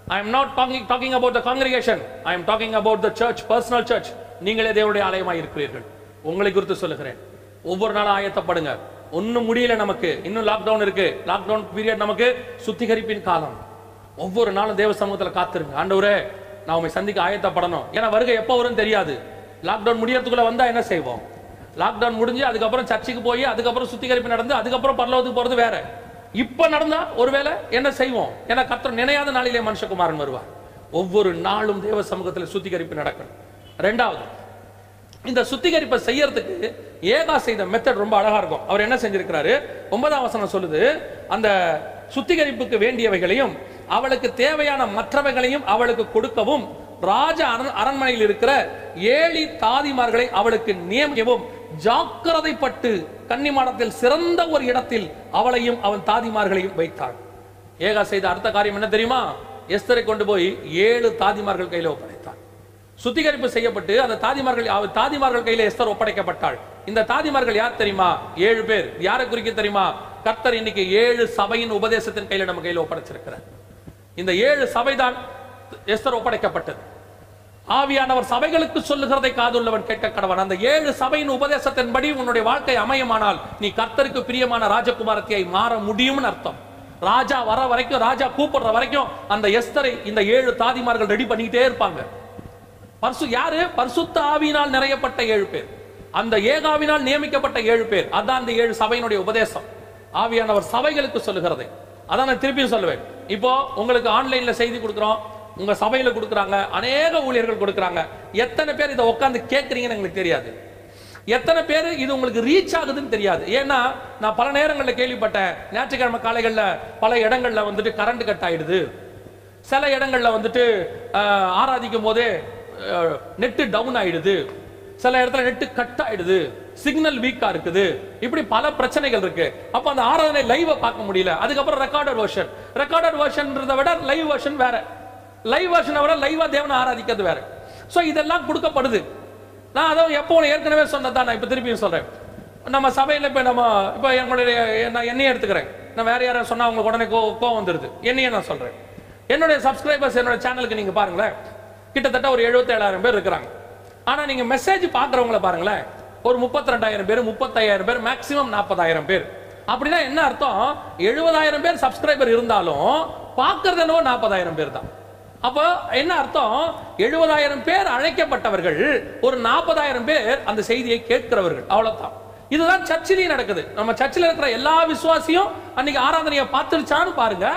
A: I am not talking talking about the congregation I am talking about the church personal church நீங்களே தேவனுடைய ஆலயமாக இருக்கிறீர்கள். உங்களை குறித்து சொல்லுகிறேன். ஒவ்வொரு நாளும் ஆயத்தப்படுங்க. ஒன்றும் முடியல நமக்கு. இன்னும் லாக்டவுன் இருக்கு. லாக்டவுன் பீரியட் நமக்கு சுத்திகரிப்பின் காலம். ஒவ்வொரு நாளும் தேவ சமூகத்தில் காத்திருங்க. ஆண்டவரே நான் உங்களை சந்திக்க ஆயத்தப்படணும். ஏன்னா வருகை எப்போ வரும்னு தெரியாது. லாக்டவுன் முடியறதுக்குள்ள வந்தா என்ன செய்வோம்? லாக்டவுன் முடிஞ்சு அதுக்கப்புறம் சர்ச்சுக்கு போய் அதுக்கப்புறம் சுத்திகரிப்பு நடந்து அதுக்கப்புறம் பரலோகத்துக்கு போகிறது வேற. இப்போ நடந்தா ஒருவேளை என்ன செய்வோம்? ஏன்னா கர்த்தர் நினையாத நாளிலே மனுஷகுமாரன் வருவார். ஒவ்வொரு நாளும் தேவ சமூகத்தில் சுத்திகரிப்பு நடக்கணும். ரெண்டாவது இந்த சுத்திகரிப்பை செய்யறதுக்கு ஏகா செய்த மெத்தட் ரொம்ப அழகா இருக்கும். அவர் என்ன செஞ்சிருக்கிறாரு? ஒன்பதாம் வசனம் சொல்லுது அந்த சுத்திகரிப்புக்கு வேண்டியவைகளையும் அவளுக்கு தேவையான மற்றவைகளையும் அவளுக்கு கொடுக்கவும் ராஜ அரண்- அரண்மனையில் இருக்கிற ஏழி தாதிமார்களை அவளுக்கு நியமிக்கவும் ஜாக்கிரதைப்பட்டு கன்னிமாடத்தில் சிறந்த ஒரு இடத்தில் அவளையும் அவன் தாதிமார்களையும் வைத்தான் ஏகா செய்த அடுத்த காரியம் என்ன தெரியுமா? எஸ்தரை கொண்டு போய் ஏழு தாதிமார்கள் கையில ஒப்படைத்தான் சுத்திகரிப்பு செய்யப்பட்டு அந்த தாதிமார்கள் அவ- தாதிமார்கள் கையில எஸ்தர் ஒப்படைக்கப்பட்டாள். இந்த தாதிமார்கள் யார் தெரியுமா? ஏழு பேர். யாரை குறிக்க தெரியுமா? கர்த்தர் இன்னைக்கு ஏழு சபையின் உபதேசத்தின் கையில நம்ம கையில் ஒப்படைச்சிருக்கிறார். இந்த ஏழு சபைதான் எஸ்தர் ஒப்படைக்கப்பட்டது. ஆவியானவர் சபைகளுக்கு சொல்லுகிறதை காதுள்ளவன் கேட்க கடவன். அந்த ஏழு சபையின் உபதேசத்தின்படி உன்னுடைய வாழ்க்கை அமையமானால் நீ கர்த்தருக்கு பிரியமான ராஜகுமாரத்தியை மாற முடியும்னு அர்த்தம். ராஜா வர வரைக்கும் ராஜா கூப்பிடுற வரைக்கும் அந்த எஸ்தரை இந்த ஏழு தாதிமார்கள் ரெடி பண்ணிக்கிட்டே இருப்பாங்க. பர்சு யாரு? பரிசுத்த ஆவியினால் நிறையப்பட்ட ஏழு பேர். அந்த ஏகாவினால் நியமிக்கப்பட்ட ஏழு பேர். அதான் அந்த ஏழு சபையினுடைய உபதேசம். ஆவியானவர் சபைகளுக்கு சொல்லுகிறதை. அதான் நான் திருப்பியும் சொல்லுவேன். இப்போ உங்களுக்கு ஆன்லைன்ல செய்தி கொடுக்குறோம். உங்க சபையில கொடுக்குறாங்க அநேக ஊழியர்கள் கொடுக்குறாங்க. எத்தனை பேர் இதை உட்காந்து கேட்குறீங்கன்னு எங்களுக்கு தெரியாது. எத்தனை பேர் இது உங்களுக்கு ரீச் ஆகுதுன்னு தெரியாது. ஏன்னா நான் பல நேரங்களில் கேள்விப்பட்டேன். ஞாயிற்றுக்கிழமை காலைகளில் பல இடங்களில் வந்துட்டு கரண்ட் கட் ஆயிடுது. சில இடங்களில் வந்துட்டு ஆராதிக்கும் போதே நெட்டு டவுன் ஆயிடுது. சில இடத்துல நெட்டு கட் ஆயிடுது. சிக்னல் வீக்கா இருக்குது. இப்படி பல பிரச்சனைகள் இருக்கு. அப்ப அந்த ஆராதனை லைவ பார்க்க முடியல. அதுக்கப்புறம் ரெக்கார்டட் வெர்ஷன் ரெக்கார்டர் வெர்ஷன்றதை விட லைவ் வெர்ஷன் வேற. லைவ் வெர்ஷனை விட லைவா தேவனை ஆராதிக்கிறது வேற. ஸோ இதெல்லாம் கொடுக்கப்படுது. நான் அதான் எப்போ ஏற்கனவே சொன்னதான் நான் இப்போ திருப்பியும் சொல்கிறேன் நம்ம சபையில் இப்போ நம்ம இப்போ என்னுடைய நான் என்னையே எடுத்துக்கிறேன். நான் வேற யாரும் சொன்னால் உங்களுக்கு உடனே கோ கோவம் வந்துடுது என்னையே நான் சொல்கிறேன் என்னுடைய சப்ஸ்கிரைபர்ஸ் என்னோட சேனலுக்கு நீங்கள் பாருங்களேன். கிட்டத்தட்ட ஒரு 77000 பேர் இருக்கிறாங்க. ஆனால் நீங்கள் மெசேஜ் பார்க்குறவங்கள பாருங்களேன். ஒரு முப்பத்தி ரெண்டாயிரம் பேர் முப்பத்தாயிரம் பேர் மேக்சிமம் நாற்பதாயிரம் பேர். அப்படின்னா என்ன அர்த்தம்? எழுபதாயிரம் பேர் சப்ஸ்கிரைபர் இருந்தாலும் பார்க்கறது என்னவோ நாற்பதாயிரம் பேர் தான். அப்போ என்ன அர்த்தம்? எழுபதாயிரம் பேர் அழைக்கப்பட்டவர்கள் ஒரு நாற்பதாயிரம் பேர் அந்த செய்தியை கேட்கிறவர்கள். அவ்வளவுதான். இதுதான் சர்ச்சிலையும் நடக்குது. நம்ம சர்ச்சில் இருக்கிற எல்லா விசுவாசியும் அன்னைக்கு ஆராதனையை பார்த்துருச்சான்னு பாருங்க.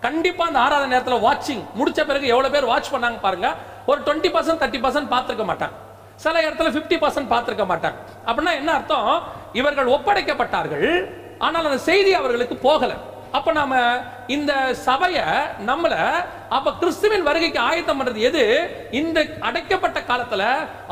A: கண்டிப்பா அந்த ஆராதனை நேரத்தில் வாட்சிங் முடிச்ச பிறகு எவ்வளவு பேர் வாட்ச் பண்ணாங்க பாருங்க. ஒரு டுவெண்ட்டி பர்சன்ட் தேர்ட்டி பர்சன்ட் பார்த்துருக்க மாட்டாங்க. சில இடத்துல 50% பர்சன்ட் பார்த்துருக்க மாட்டாங்க. அப்படின்னா என்ன அர்த்தம்? இவர்கள் ஒப்படைக்கப்பட்டார்கள். ஆனால் அந்த செய்தி அவர்களுக்கு போகல. அப்ப நாம இந்த சபைய நம்மள அப்ப கிறிஸ்துவின் வருகைக்கு ஆயத்தம் பண்றது எது? இந்த அடைக்கப்பட்ட காலத்துல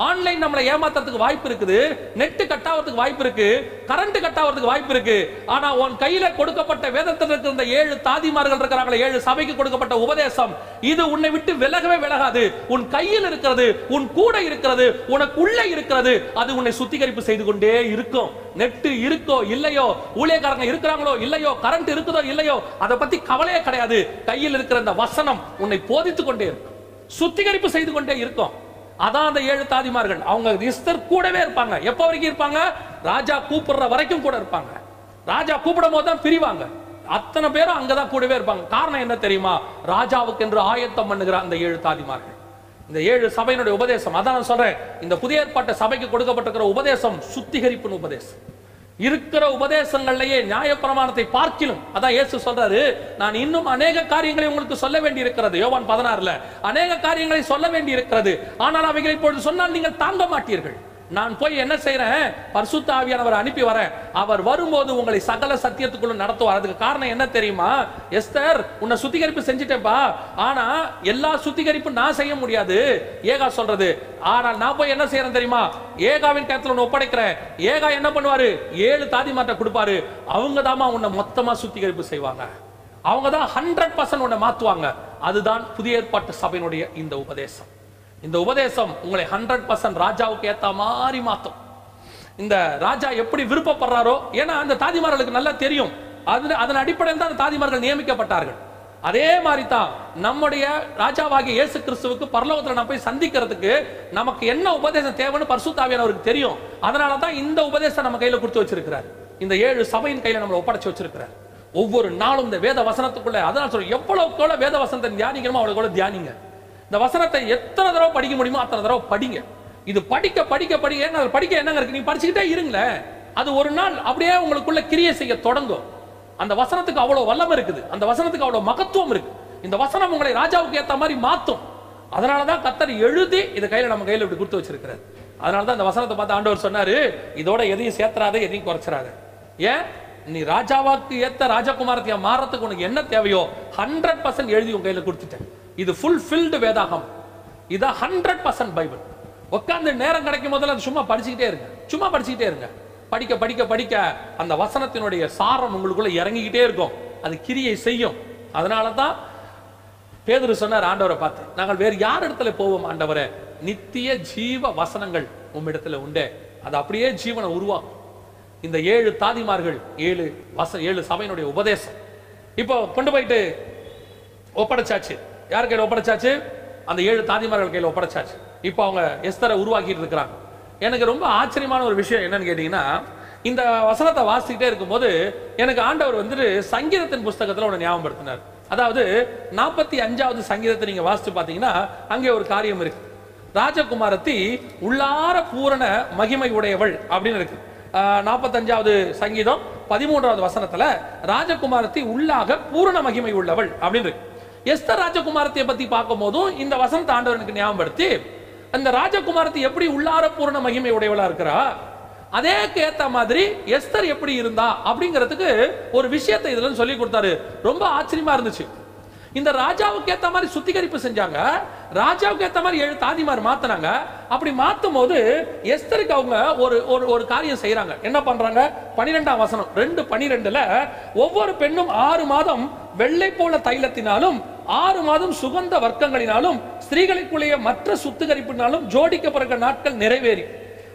A: ஆன்லைன் நம்மளை ஏமாத்துறதுக்கு வாய்ப்பு இருக்குது நெட் கட் ஆகிறதுக்கு வாய்ப்பு இருக்கு கரண்ட் கட் ஆகிறதுக்கு வாய்ப்பு இருக்கு. ஆனா உன் கையில கொடுக்கப்பட்ட வேதத்தில் இருக்கிற ஏழு தாதிமார்கள் இருக்கிறாங்களே ஏழு சபைக்கு கொடுக்கப்பட்ட உபதேசம் இது உன்னை விட்டு விலகவே விலகாது. உன் கையில் இருக்கிறது உன் கூட இருக்கிறது உனக்குள்ள இருக்கிறது அது உன்னை சுத்திகரிப்பு செய்து கொண்டே இருக்கும். நெட்டு இருக்கோ இல்லையோ ஊழியக்காரங்க இருக்கிறாங்களோ இல்லையோ கரண்ட் இருக்குதோ இல்லையோ அதை பத்தி கவலையே கிடையாது. கையில் இருக்கிற இந்த வசனம் உன்னை போதித்துக் கொண்டே இருக்கும். சுத்திகரிப்பு செய்து கொண்டே இருக்கும். அதான் அந்த ஏழு தாதிமார்கள். அவங்க இஸ்தர் கூடவே இருப்பாங்க. எப்ப வரைக்கும் இருப்பாங்க? ராஜா கூப்பிடுற வரைக்கும் கூட இருப்பாங்க. ராஜா கூப்பிடும் போது தான் பிரிவாங்க. அத்தனை பேரும் அங்கதான் கூடவே இருப்பாங்க. காரணம் என்ன தெரியுமா? ராஜாவுக்கு என்று ஆயத்தம் பண்ணுகிற அந்த ஏழு தாதிமார்கள். இந்த ஏழு சபையினுடைய உபதேசம். அதான் நான் சொல்றேன். இந்த புதிய ஏற்பாட்டு சபைக்கு கொடுக்கப்பட்டிருக்கிற உபதேசம் சுத்திகரிப்பின் உபதேசம். இருக்கிற உபதேசங்கள்லயே நியாயப்பிரமாணத்தை பார்க்கிலும். அதான் இயேசு சொல்றாரு நான் இன்னும் அநேக காரியங்களை உங்களுக்கு சொல்ல வேண்டி இருக்கிறது யோவான் பதினாறுல அநேக காரியங்களை சொல்ல வேண்டி இருக்கிறது ஆனால் அவைகளை இப்பொழுது சொன்னால் நீங்கள் தாங்க மாட்டீர்கள். நான் போய் என்ன செய்யறேன் பரிசுத்த ஆவியானவர் அனுப்பி வரேன். அவர் வரும்போது உங்களை சகல சத்தியத்துக்குள்ள நடத்துவார். அதுக்கு காரணம் என்ன தெரியுமா? எஸ்தர் உன்னை சுத்திகரிப்பு செஞ்சுட்டேப்பா ஆனா எல்லா சுத்திகரிப்பும் நான் செய்ய முடியாது. ஏகா சொல்றது. ஆனால் நான் போய் என்ன செய்யறேன் தெரியுமா? ஏகாவின் கருத்துல உன்னை ஒப்படைக்கிறேன். ஏகா என்ன பண்ணுவாரு? ஏழு தாதி மாற்ற கொடுப்பாரு. அவங்க தாமா உன்னை மொத்தமா சுத்திகரிப்பு செய்வாங்க. அவங்க தான் ஹண்ட்ரட் பர்சன்ட் உன்னை மாத்துவாங்க. அதுதான் புதிய ஏற்பாட்டு சபையினுடைய இந்த உபதேசம். இந்த உபதேசம் உங்களை ஹண்ட்ரட் பர்சன்ட் ராஜாவுக்கு ஏத்த மாதிரி மாத்தும். இந்த ராஜா எப்படி விருப்பப்படுறாரோ ஏன்னா அந்த தாதிமார்களுக்கு நல்லா தெரியும். அது அதன் அடிப்படையில் தான் அந்த தாதிமார்கள் நியமிக்கப்பட்டார்கள். அதே மாதிரி தான் நம்முடைய ராஜாவாகிய இயேசு கிறிஸ்துவுக்கு பரலோகத்தில் நம்ம போய் சந்திக்கிறதுக்கு நமக்கு என்ன உபதேசம் தேவைன்னு பரிசுத்தாவியானவருக்கு தெரியும். அதனால தான் இந்த உபதேசம் நம்ம கையில் கொடுத்து வச்சிருக்கிறார். இந்த ஏழு சபையின் கையில் நம்மளை ஒப்படைச்சு வச்சிருக்கிறார். ஒவ்வொரு நாளும் இந்த வேத வசனத்துக்குள்ள அதான் சொல்றேன் எவ்வளவுக்கு எவ்வளவு வேத வசனத்தை தியானிக்கணுமோ அவ்வளவு கூட தியானிங்க. இந்த வசனத்தை எத்தனை தடவை படிக்க முடியுமோ அத்தனை தடவை படிங்க. இது படிக்க படிக்க படிக்க என்ன படிக்க என்னங்க இருக்கு? நீங்க படிச்சுக்கிட்டே இருங்களேன் அது ஒரு நாள் அப்படியே உங்களுக்குள்ள கிரியை செய்ய தொடங்கும். அந்த வசனத்துக்கு அவ்வளவு வல்லமை இருக்குது. அந்த வசனத்துக்கு அவ்வளவு மகத்துவம் இருக்கு. இந்த வசனம் உங்களை ராஜாவுக்கு ஏத்த மாதிரி மாத்தும். அதனாலதான் கத்தர் எழுதி இதை கையில நம்ம கையில இப்படி கொடுத்து வச்சிருக்கிறார். அதனாலதான் இந்த வசனத்தை பார்த்து ஆண்டவர் சொன்னாரு இதோட எதையும் சேர்த்துறாத எதையும் குறைச்சிடாத ஏன்? நீ ராஜாவாக்கு ஏத்த ராஜகுமாரத்தையா மாறத்துக்கு உனக்கு என்ன தேவையோ ஹண்ட்ரட் பர்சன்ட் எழுதி உன் கையில கொடுத்துட்டேன். இது ஃபுல் ஃபில்டு வேதாகம். இதான் ஹண்ட்ரட் பர்சன்ட் பைபிள். உட்காந்து நேரம் கிடைக்கும் போதெல்லாம் அது சும்மா படிச்சுக்கிட்டே இருங்க. சும்மா படிச்சுக்கிட்டே இருங்க. படிக்க படிக்க படிக்க அந்த வசனத்தினுடைய சாரம் உங்களுக்குள்ள இறங்கிக்கிட்டே இருக்கும். அது கிரியை செய்யும். அதனால தான் பேதுரு சொன்னார் ஆண்டவரை பார்த்து நாங்கள் வேறு யார் இடத்துல போவோம் ஆண்டவரே? நித்திய ஜீவ வசனங்கள் உம்மிடத்துல உண்டே. அது அப்படியே ஜீவனை உருவாக்கும். இந்த ஏழு தாதிமார்கள் ஏழு வச ஏழு சபையினுடைய உபதேசம். இப்போ கொண்டு போயிட்டு ஒப்படைச்சாச்சு. யார் கையில் ஒப்படைச்சாச்சு? அந்த ஏழு தாதிமார்கள் கையில் ஒப்படைச்சாச்சு. இப்போ அவங்க எஸ்தரை உருவாக்கிட்டு இருக்கிறாங்க. எனக்கு ரொம்ப ஆச்சரியமான ஒரு விஷயம் என்னன்னு கேட்டீங்கன்னா இந்த வசனத்தை வாசிக்கிட்டே இருக்கும்போது எனக்கு ஆண்டவர் வந்துட்டு சங்கீதத்தின் புஸ்தகத்தில் ஒன்று ஞாபகப்படுத்தினார். அதாவது நாற்பத்தி அஞ்சாவது சங்கீதத்தை நீங்கள் வாசித்து பார்த்தீங்கன்னா அங்கே ஒரு காரியம் இருக்கு. ராஜகுமாரத்தி உள்ளார பூரண மகிமை உடையவள் அப்படின்னு இருக்கு. நாற்பத்தஞ்சாவது சங்கீதம் பதிமூன்றாவது வசனத்தில் ராஜகுமாரத்தி உள்ளாக பூரண மகிமை உள்ளவள் அப்படின்னு இருக்கு. எஸ்தர் ராஜகுமாரத்தை பத்தி பார்க்கும் போதும் இந்த வசந்த ஆண்டவனுக்கு ஞாபகப்படுத்தி அந்த ராஜகுமாரத்தை எப்படி உள்ளார பூரண மகிமை உடையவளா இருக்கிறா அதே ஏத்த மாதிரி எஸ்தர் எப்படி இருந்தா அப்படிங்கிறதுக்கு ஒரு விஷயத்தை இதுல சொல்லி கொடுத்தாரு. ரொம்ப ஆச்சரியமா இருந்துச்சு. இந்த ராஜாவுக்கு ஏத்த மாதிரி சுத்திகரிப்பு செஞ்சாங்க. ராஜாவுக்கு ஏத்த மாதிரி ஏழு தாதிமார் மாத்தினாங்க. அப்படி மாத்தும் போது எஸ்தருக்கு அவங்க ஒரு ஒரு ஒரு காரியம் செய்யறாங்க என்ன பண்றாங்க? பனிரெண்டாம் வசனம் ரெண்டு பனிரெண்டுல ஒவ்வொரு பெண்ணும் ஆறு மாதம் வெள்ளை போல தைலத்தினாலும் ஆறு மாதம் சுகந்த வர்க்கங்களினாலும் ஸ்திரீகளுக்குள்ளேயே மற்ற சுத்திகரிப்பினாலும் ஜோடிக்கப்படுற நாட்கள் நிறைவேறி.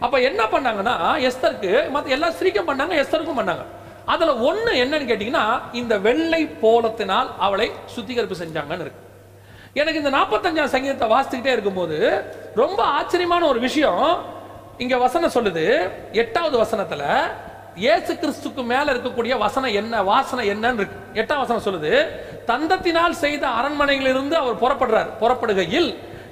A: அப்ப என்ன பண்ணாங்கன்னா எஸ்தருக்கு மத்த எல்லா ஸ்திரீக்கும் பண்ணாங்க எஸ்தருக்கும் பண்ணாங்க. அதுல ஒண்ணு என்னன்னு கேட்டீங்கன்னா இந்த வெள்ளை போலத்தினால் அவளை சுத்திகரிப்பு செஞ்சாங்கன்னு இருக்கு. எனக்கு இந்த நாற்பத்தஞ்சாம் சங்கீதத்தை வாசித்துக்கிட்டே இருக்கும்போது ரொம்ப ஆச்சரியமான ஒரு விஷயம். இங்க வசனம் சொல்லுது எட்டாவது வசனத்துல இயேசு கிறிஸ்துக்கு மேல இருக்கக்கூடிய வசனம் என்ன வாசனை என்னன்னு இருக்கு. எட்டாம் வசனம் சொல்லுது தந்தத்தினால் செய்த அரண்மனையிலிருந்து அவர் புறப்படுறார். புறப்படுகையில்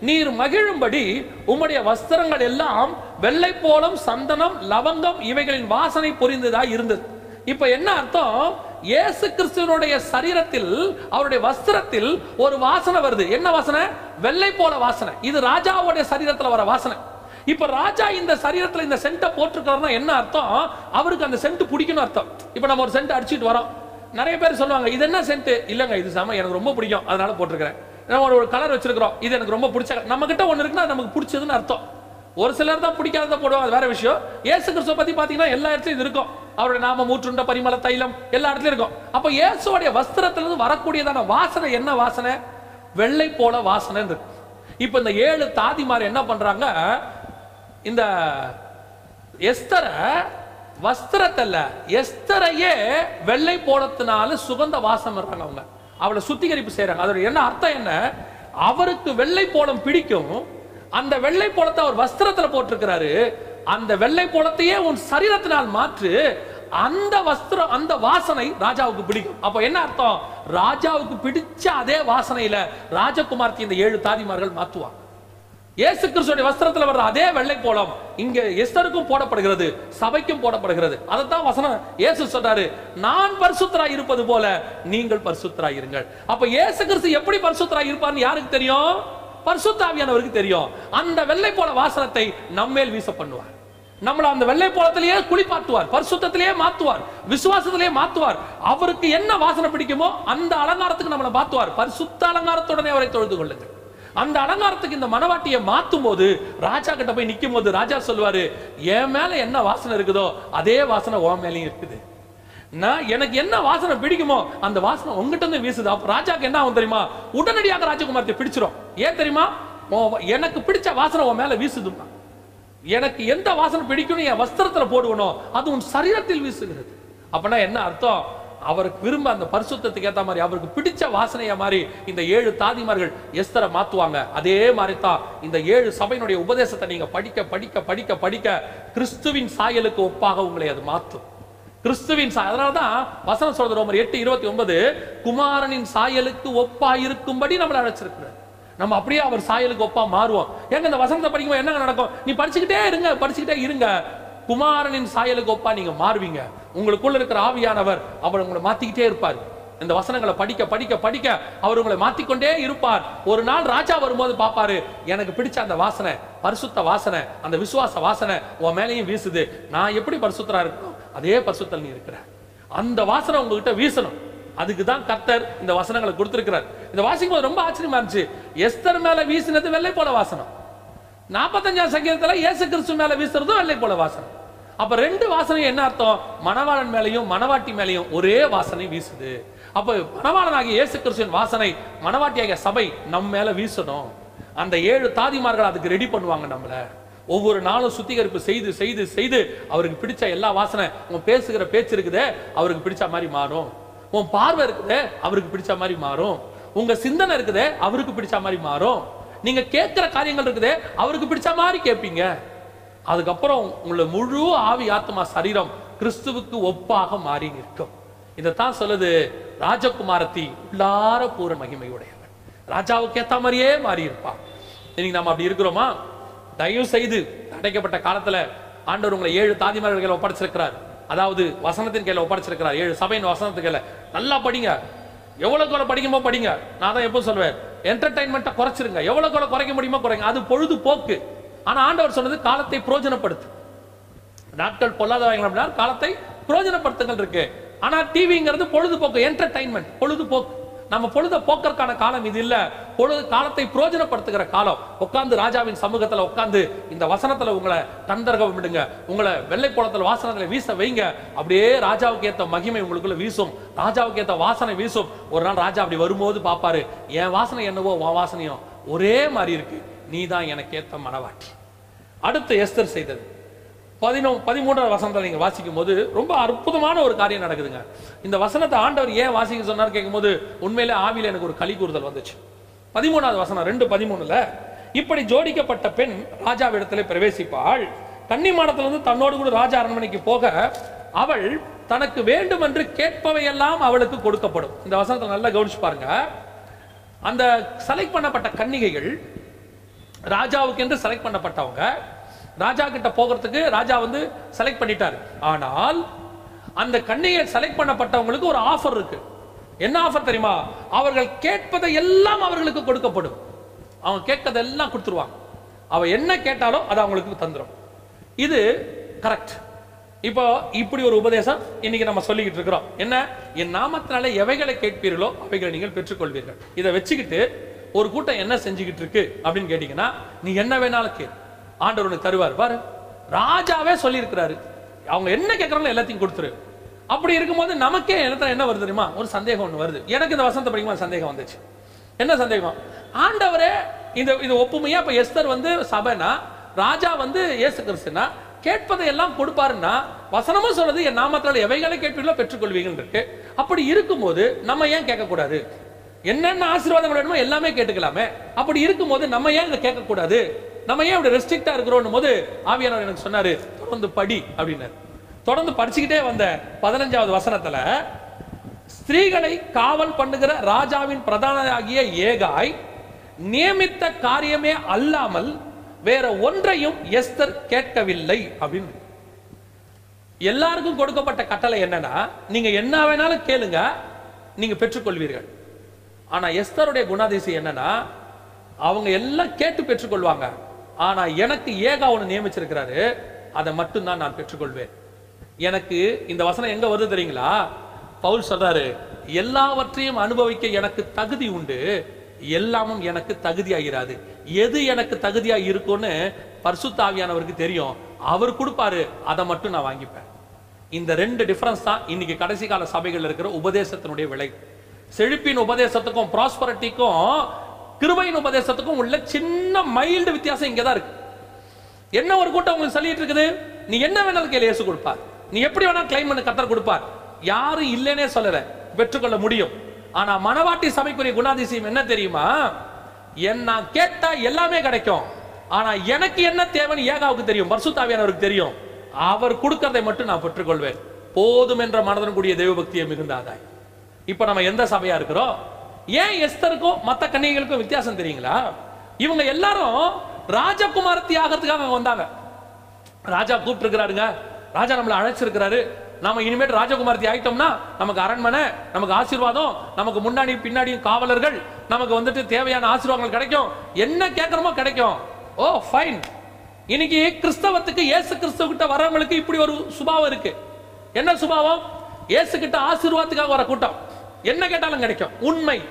A: நீர் மகிழும்படி உம்முடைய வஸ்திரங்கள் எல்லாம் வெள்ளை போலம் சந்தனம் லவங்கம் இவைகளின் வாசனை புரிந்ததா இருந்தது. இப்ப என்ன அர்த்தம்? இயேசு கிறிஸ்துவனுடைய சரீரத்தில் அவருடைய வஸ்திரத்தில் ஒரு வாசனை வருது. என்ன வாசனை? வெள்ளை போல வாசனை. இது ராஜாவுடைய சரீரத்தில் வர வாசனை. இப்ப ராஜா இந்த சரீரத்தில் இந்த சென்ட்டை போட்டிருக்காருன்னா என்ன அர்த்தம்? அவருக்கு அந்த சென்ட் பிடிக்கணும் அர்த்தம். இப்ப நம்ம ஒரு சென்ட் அடிச்சிட்டு வரோம். நிறைய பேர் சொல்லுவாங்க இது என்ன சென்ட்? இல்லங்க இது சாம எனக்கு ரொம்ப பிடிக்கும். அதனால போட்டிருக்கிறேன். நம்ம ஒரு கலர் வச்சிருக்கிறோம். இது எனக்கு ரொம்ப பிடிச்ச நம்ம கிட்ட ஒன்று இருக்குன்னா நமக்கு பிடிச்சதுன்னு அர்த்தம். ஒரு சிலர் தான் பிடிக்காதத போடுவாங்க. அது வேற விஷயம். இயேசு கிறிஸ்துவ பத்தி பாத்தீங்கன்னா எல்லா இடத்துலயும் இது இருக்கும். அவருடைய நாம மூற்றுண்ட பரிமள தைலம் எல்லா இடத்துலயும் இருக்கும். அப்ப இயேசுவோடைய வஸ்திரத்திலிருந்து வரக்கூடியதான வாசனை என்ன வாசனை? வெள்ளை போல வாசனை இருக்கு. இப்ப இந்த ஏழு தாதிமார் என்ன பண்றாங்க? இந்த எஸ்தரை வஸ்திரத்தல்ல எஸ்தரையே வெள்ளை போலத்தினால சுகந்த வாசம் இருக்காங்க அவங்க. அவளை சுத்திகரிப்பு செய்யறாங்க. அதோட என்ன அர்த்தம் என்ன? அவருக்கு வெள்ளை போலம் பிடிக்கும் அந்த வெள்ளை போலத்தை அவர் வஸ்திரத்துல போட்டிருக்கிறாரு. அந்த வெள்ளை போலத்தையே உன் சரீரத்தினால் மாற்று அந்த வஸ்திரம் அந்த வாசனை ராஜாவுக்கு பிடிக்கும். அப்ப என்ன அர்த்தம்? ராஜாவுக்கு பிடிச்ச அதே வாசனையில ராஜகுமார்த்தி இந்த ஏழு தாதிமார்கள் மாத்துவாங்க இயேசு கிறிஸ்துடைய வஸ்திரத்துல வர்ற அதே வெள்ளை போலம் இங்க எஸ்தருக்கும் போடப்படுகிறது சபைக்கும் போடப்படுகிறது. அதைத்தான் வசனம் இயேசு சொல்றாரு நான் பரிசுத்தராய் இருப்பது போல நீங்கள் பரிசுத்தராய் இருங்கள். அப்ப இயேசு கிறிஸ்து எப்படி பரிசுத்தராய் இருப்பார்னு யாருக்கு தெரியும்? பரிசுத்தாவியானவருக்கு தெரியும். அந்த வெள்ளை போல வாசனத்தை நம்மேல் வீச பண்ணுவார் நம்மள அந்த வெள்ளை போலத்திலேயே குளிப்பாட்டுவார் பரிசுத்தத்திலேயே மாத்துவார் விசுவாசத்திலேயே மாத்துவார். அவருக்கு என்ன வாசனை பிடிக்குமோ அந்த அலங்காரத்துக்கு நம்மளை மாத்துவார். பரிசுத்த அலங்காரத்துடனே அவரை தொழுது கொள்ளுங்கள். அந்த அலங்காரத்துக்கு இந்த மனவாட்டியை மாத்தும் போது ராஜா கிட்ட போய் நிற்கும் போது ராஜா சொல்லுவாரு என் மேல என்ன வாசனை இருக்குதோ அதே வாசனை உன் மேலயும் இருக்குது. நான் எனக்கு என்ன வாசனை பிடிக்குமோ அந்த வாசனை உங்ககிட்ட இருந்து வீசுது. அப்போ ராஜாக்கு என்ன ஆகும் தெரியுமா? உடனடியாக ராஜகுமாரத்தை பிடிச்சிரும். ஏன் தெரியுமா? எனக்கு பிடிச்ச வாசனை உன் மேல வீசுதுமா எனக்கு எந்த வாசனை பிடிக்கும்னு என் வஸ்திரத்துல போடுவனோ அது உன் சரீரத்தில் வீசுகிறது. அப்படின்னா என்ன அர்த்தம்? அவருக்கு விரும்ப அந்த பரிசுத்தத்துக்கு ஏத்த மாதிரி அவருக்கு பிடிச்ச வாசனைய மாதிரி இந்த ஏழு தாதிமார்கள் எஸ்தரை மாத்துவாங்க. அதே மாதிரி தான் இந்த ஏழு சபையினுடைய உபதேசத்தை நீங்க படிக்க படிக்க படிக்க படிக்க கிறிஸ்துவின் சாயலுக்கு ஒப்பாக உங்களை அது மாற்றும். கிறிஸ்துவின் சாய் அதனால தான் வசனம் சொல்றது ரோமர் எட்டு இருபத்தி ஒன்பது குமாரனின் சாயலுக்கு ஒப்பா இருக்கும்படி நம்மளை அழைச்சிருக்கிறார். நம்ம அப்படியே அவர் சாயலுக்கு ஒப்பா மாறுவோம். ஏங்க இந்த வசனத்தை படிக்கும்போது என்னங்க நடக்கும்? நீ படிச்சுக்கிட்டே இருங்க படிச்சுக்கிட்டே இருங்க. குமாரனின் சாயலுக்கு ஒப்பா நீங்க மாறுவீங்க. உங்களுக்குள்ள இருக்கிற ஆவியானவர் அவர் உங்களை மாத்திக்கிட்டே இருப்பார். இந்த வசனங்களை படிக்க படிக்க படிக்க அவர் உங்களை மாத்திக்கொண்டே இருப்பார். ஒரு நாள் ராஜா வரும்போது பாப்பாரு எனக்கு பிடிச்ச அந்த வாசனை பரிசுத்த வாசனை அந்த விசுவாச வாசனை உன் மேலையும் வீசுது. நான் எப்படி பரிசுத்தரா இருக்கணும்? அதே பரிசுத்தல் நீ இருக்கிற. அந்த வாசனை உங்ககிட்ட வீசணும். அதுக்கு தான் கர்த்தர் இந்த வசனங்களை கொடுத்திருக்கிறார். இந்த வாசிக்கும் போது ரொம்ப ஆச்சரியமா இருந்துச்சு. எஸ்தர் மேல வீசினது வெள்ளை போல வாசனம். நாற்பத்தஞ்சாம் சங்கீதத்துல இயேசு கிறிஸ்து மேல வீசுறதும் வெள்ளை போல வாசனம். அப்ப ரெண்டு வாசனையும் என்ன அர்த்தம்? மணவாளன் மேலையும் மணவாட்டி மேலையும் ஒரே வாசனை வீசுது. அப்ப மணவாளனாகிய இயேசு கிறிஸ்துவின் வாசனை மணவாட்டியாகிய சபை நம்ம மேல வீசணும். அந்த ஏழு தாதிமார்கள் அதுக்கு ரெடி பண்ணுவாங்க நம்மள. ஒவ்வொரு நாளும் சுத்திகரிப்பு செய்து செய்து செய்து அவருக்கு பிடிச்ச எல்லா வாசனை உன் பேசுகிற பேச்சு இருக்குதே அவருக்கு பிடிச்ச மாதிரி மாறும். உன் பார்வை இருக்குதே அவருக்கு பிடிச்ச மாதிரி மாறும். உங்க சிந்தனை இருக்குதே அவருக்கு பிடிச்ச மாதிரி மாறும். நீங்க கேட்கிற காரியங்கள் இருக்குதே அவருக்கு பிடிச்ச மாதிரி கேட்பீங்க. அதுக்கப்புறம் உங்களை முழு ஆவி ஆத்மா சரீரம் கிறிஸ்துவுக்கு ஒப்பாக மாறி நிற்கும். இதைத்தான் சொல்லுது ராஜகுமாரத்தி உள்ளார பூர மகிமையுடையவன். ராஜாவுக்கு ஏத்த மாதிரியே மாறி இருப்பான் இன்னைக்கு நம்ம அப்படி இருக்கிறோமா? தயவு செய்து அடைக்கப்பட்ட காலத்துல ஆண்டவர் உங்களை ஏழு தாதிமார்கள் கையில ஒப்படைச்சிருக்கிறார். அதாவது வசனத்தின் கையில ஒப்படைச்சிருக்கிறார். ஏழு சபையின் வசனத்தின் கையில நல்லா படிங்க. எவ்வளவு எவ்வளவு படிக்குமோ படிங்க. நான் தான் எப்போ சொல்வேன். என்டர்டைன்மெண்ட்டை குறைச்சிருங்க. எவ்வளவு எவ்வளவு குறைக்க முடியுமோ குறைங்க. அது பொழுதுபோக்கு. ஆனா ஆண்டவர் சொன்னது காலத்தை பிரயோஜனப்படுத்து நாட்கள் பொல்லாதவங்க அப்படின்னா காலத்தை பிரயோஜனப்படுத்துங்கள் இருக்கு. ஆனா டிவிங்கிறது பொழுதுபோக்கு. என்டர்டைன்மெண்ட் பொழுதுபோக்கு. நம்ம பொழுத போக்கறக்கான காலம் இது இல்ல. பொழுது காலத்தை புரோஜனப்படுத்துகிற காலம். உட்கார்ந்து ராஜாவின் சமூகத்துல உட்கார்ந்து இந்த வசனத்துல உங்களை தந்தர்கம் விடுங்க. உங்களை வெள்ளை குளத்துல வாசனத்துல வீச வைங்க. அப்படியே ராஜாவுக்கு ஏத்த மகிமை உங்களுக்குள்ள வீசும். ராஜாவுக்கு ஏத்த வாசனை வீசும். ஒரு நாள் ராஜா அப்படி வரும்போது பாப்பாரு என் வாசனை என்னவோ உன் வாசனையும் ஒரே மாதிரி இருக்கு. நீ தான் எனக்கு ஏத்த மனவாட்டி. அடுத்து எஸ்தர் செய்தது. பதினோ பதிமூன்றாவது வசனத்தை நீங்கள் வாசிக்கும் போது ரொம்ப அற்புதமான ஒரு காரியம் நடக்குதுங்க. இந்த வசனத்தை ஆண்டவர் ஏன் வாசிக்க சொன்னார் கேட்கும்போது உண்மையிலே ஆவியில் எனக்கு ஒரு களி கூறுதல் வந்துச்சு. பதிமூணாவது வசனம் ரெண்டு பதிமூணுல இப்படி ஜோடிக்கப்பட்ட பெண் ராஜாவிடத்திலே பிரவேசிப்பாள். கன்னிமாடத்திலிருந்து தன்னோடு கூட ராஜா அரண்மனைக்கு போக அவள் தனக்கு வேண்டும் என்று கேட்பவையெல்லாம் அவளுக்கு கொடுக்கப்படும். இந்த வசனத்தை நல்லா கவனிச்சு பாருங்க. அந்த செலக்ட் பண்ணப்பட்ட கன்னிகைகள் ராஜாவுக்கு என்று செலக்ட் பண்ணப்பட்டவங்க ராஜா கிட்ட போகிறதுக்கு ராஜா வந்து செலக்ட் பண்ணிட்டாரு. ஆனால் அந்த கண்ணியை செலக்ட் பண்ணப்பட்டவங்களுக்கு ஒரு ஆஃபர் இருக்கு. என்ன ஆஃபர் தெரியுமா? அவர்கள் கேட்பதை எல்லாம் அவர்களுக்கு கொடுக்கப்படும். அவங்க கேட்கறதெல்லாம் கொடுத்துருவாங்க. அவ என்ன கேட்டாலும் அது அவங்களுக்கு தந்துரும். இது கரெக்ட் இப்போ இப்படி ஒரு உபதேசம் இன்னைக்கு நம்ம சொல்லிக்கிட்டு இருக்கிறோம். என்ன? என் நாமத்தினால எவைகளை கேட்பீர்களோ அவைகளை நீங்கள் பெற்றுக்கொள்வீர்கள். இதை வச்சுக்கிட்டு ஒரு கூட்டம் என்ன செஞ்சுக்கிட்டு இருக்கு அப்படின்னு கேட்டீங்கன்னா நீ என்ன வேணாலும் கேள். ஆண்டவர் உனக்கு தருவார். பாரு ராஜாவே சொல்லியிருக்கிறாரு. அவங்க என்ன கேட்குறாங்களோ எல்லாத்தையும் கொடுத்துரு. அப்படி இருக்கும்போது நமக்கே என்ன என்ன வருது தெரியுமா? ஒரு சந்தேகம் ஒன்று வருது. எனக்கு இந்த வசந்த படிக்கும்போது சந்தேகம் வந்துச்சு. என்ன சந்தேகம்? ஆண்டவரே இந்த இது ஒப்புமையா? இப்போ எஸ்தர் வந்து சபைனா ராஜா வந்து இயேசு கிறிஸ்துனா கேட்பதை எல்லாம் கொடுப்பாருன்னா வசனமும் சொல்றது என் நாமத்தால் எவைகளை கேட்பீங்களோ பெற்றுக்கொள்வீங்கன்னு இருக்கு அப்படி இருக்கும்போது நம்ம ஏன் கேட்கக்கூடாது? என்னென்ன ஆசீர்வாதம் வேணுமோ எல்லாமே கேட்டுக்கலாமே. அப்படி இருக்கும்போது நம்ம ஏன் இதை கேட்கக்கூடாது? நம்ம ஏன் இப்படி ரெஸ்ட்ரிக்டா இருக்கிறோம் போது ஆவியானவர் எனக்கு சொன்னாரு தொடர்ந்து படி அப்படின்னாரு. தொடர்ந்து படிச்சுக்கிட்டே வந்த பதினஞ்சாவது வசனத்துல ஸ்திரீகளை காவல் பண்ணுகிற ராஜாவின் பிரதானியாகிய ஏகாய் நியமித்த காரியமே அல்லாமல் வேற ஒன்றையும் எஸ்தர் கேட்கவில்லை அப்படின்னு. எல்லாருக்கும் கொடுக்கப்பட்ட கட்டளை என்னன்னா நீங்க என்ன வேணாலும் கேளுங்க நீங்க பெற்றுக்கொள்வீர்கள். ஆனா எஸ்தருடைய குணாதிசயம் என்னன்னா அவங்க எல்லாம் கேட்டு பெற்றுக்கொள்வாங்க. ஆனா எனக்கு ஏகா ஒன்று நியமிச்சிருக்கிறாரு அதை மட்டும்தான் நான் பெற்றுக்கொள்வேன். எனக்கு இந்த வசனம் எங்க வருது தெரியுங்களா? பவுல் சொல்றாரு எல்லாவற்றையும் அனுபவிக்க எனக்கு தகுதி உண்டு எல்லாமும் எனக்கு தகுதியாகிறாது எது எனக்கு தகுதியா இருக்கும்னு பர்சுத்தாவியானவருக்கு தெரியும். அவர் கொடுப்பாரு அதை மட்டும் நான் வாங்கிப்பேன். இந்த ரெண்டு டிஃபரன்ஸ் தான் இன்னைக்கு கடைசி கால சபைகள் இருக்கிற உபதேசத்தினுடைய விலை செழிப்பின் உபதேசத்துக்கும் ப்ராஸ்பரிட்டிக்கும் கிருபையின் உபதேசத்துக்கும் உள்ள சின்ன மைல்டு வித்தியாசம் இங்கே தான் இருக்கு. என்ன ஒரு கூட்டம் உங்களுக்கு சொல்லிட்டு இருக்குது? நீ என்ன வேணாலும் கையில் இயேசு கொடுப்பார். நீ எப்படி வேணாலும் கிளைம் பண்ண கத்தர் கொடுப்பார். யாரும் இல்லைன்னே சொல்லல பெற்றுக்கொள்ள முடியும். ஆனா மனவாட்டி சபைக்குரிய குணாதிசயம் என்ன தெரியுமா? என் நான் கேட்டா எல்லாமே கிடைக்கும். ஆனா எனக்கு என்ன தேவைன்னு ஏகாவுக்கு தெரியும் பர்சுத்தாவியானவருக்கு தெரியும். அவர் கொடுக்கறதை மட்டும் நான் பெற்றுக்கொள்வேன். போதும் என்ற மனதன் கூடிய தெய்வ பக்தியை மிகுந்த ஆதாயம் இப்ப நம்ம எந்த சபையா இருக்கிறோம்? ஏன் எஸ்தருக்கும் மத்த கன்னிகைகளுக்கும் வித்தியாசம் தெரியுங்களா? இவங்க எல்லாரும் ராஜகுமாரத்தி ஆகிறதுக்காக அங்க வந்தாங்க. ராஜா கூப்பிட்டுருக்கிறாருங்க. ராஜா நம்மளை அழைச்சிருக்கிறாரு. நாம இனிமேல் ராஜகுமாரத்தி ஆயிட்டோம்னா நமக்கு அரண்மனை நமக்கு ஆசீர்வாதம் நமக்கு முன்னாடி பின்னாடியும் காவலர்கள் நமக்கு வந்துட்டு தேவையான ஆசீர்வாதங்கள் கிடைக்கும். என்ன கேட்குறோமோ கிடைக்கும். ஓ ஃபைன் இன்னைக்கு கிறிஸ்தவத்துக்கு ஏசு கிறிஸ்தவ கிட்ட வரவங்களுக்கு இப்படி ஒரு சுபாவம் இருக்கு. என்ன சுபாவம்? ஏசு கிட்ட ஆசீர்வாதத்துக்காக வர கூட்டம். என்ன கேட்டாலும் கிடைக்கும். உண்மை.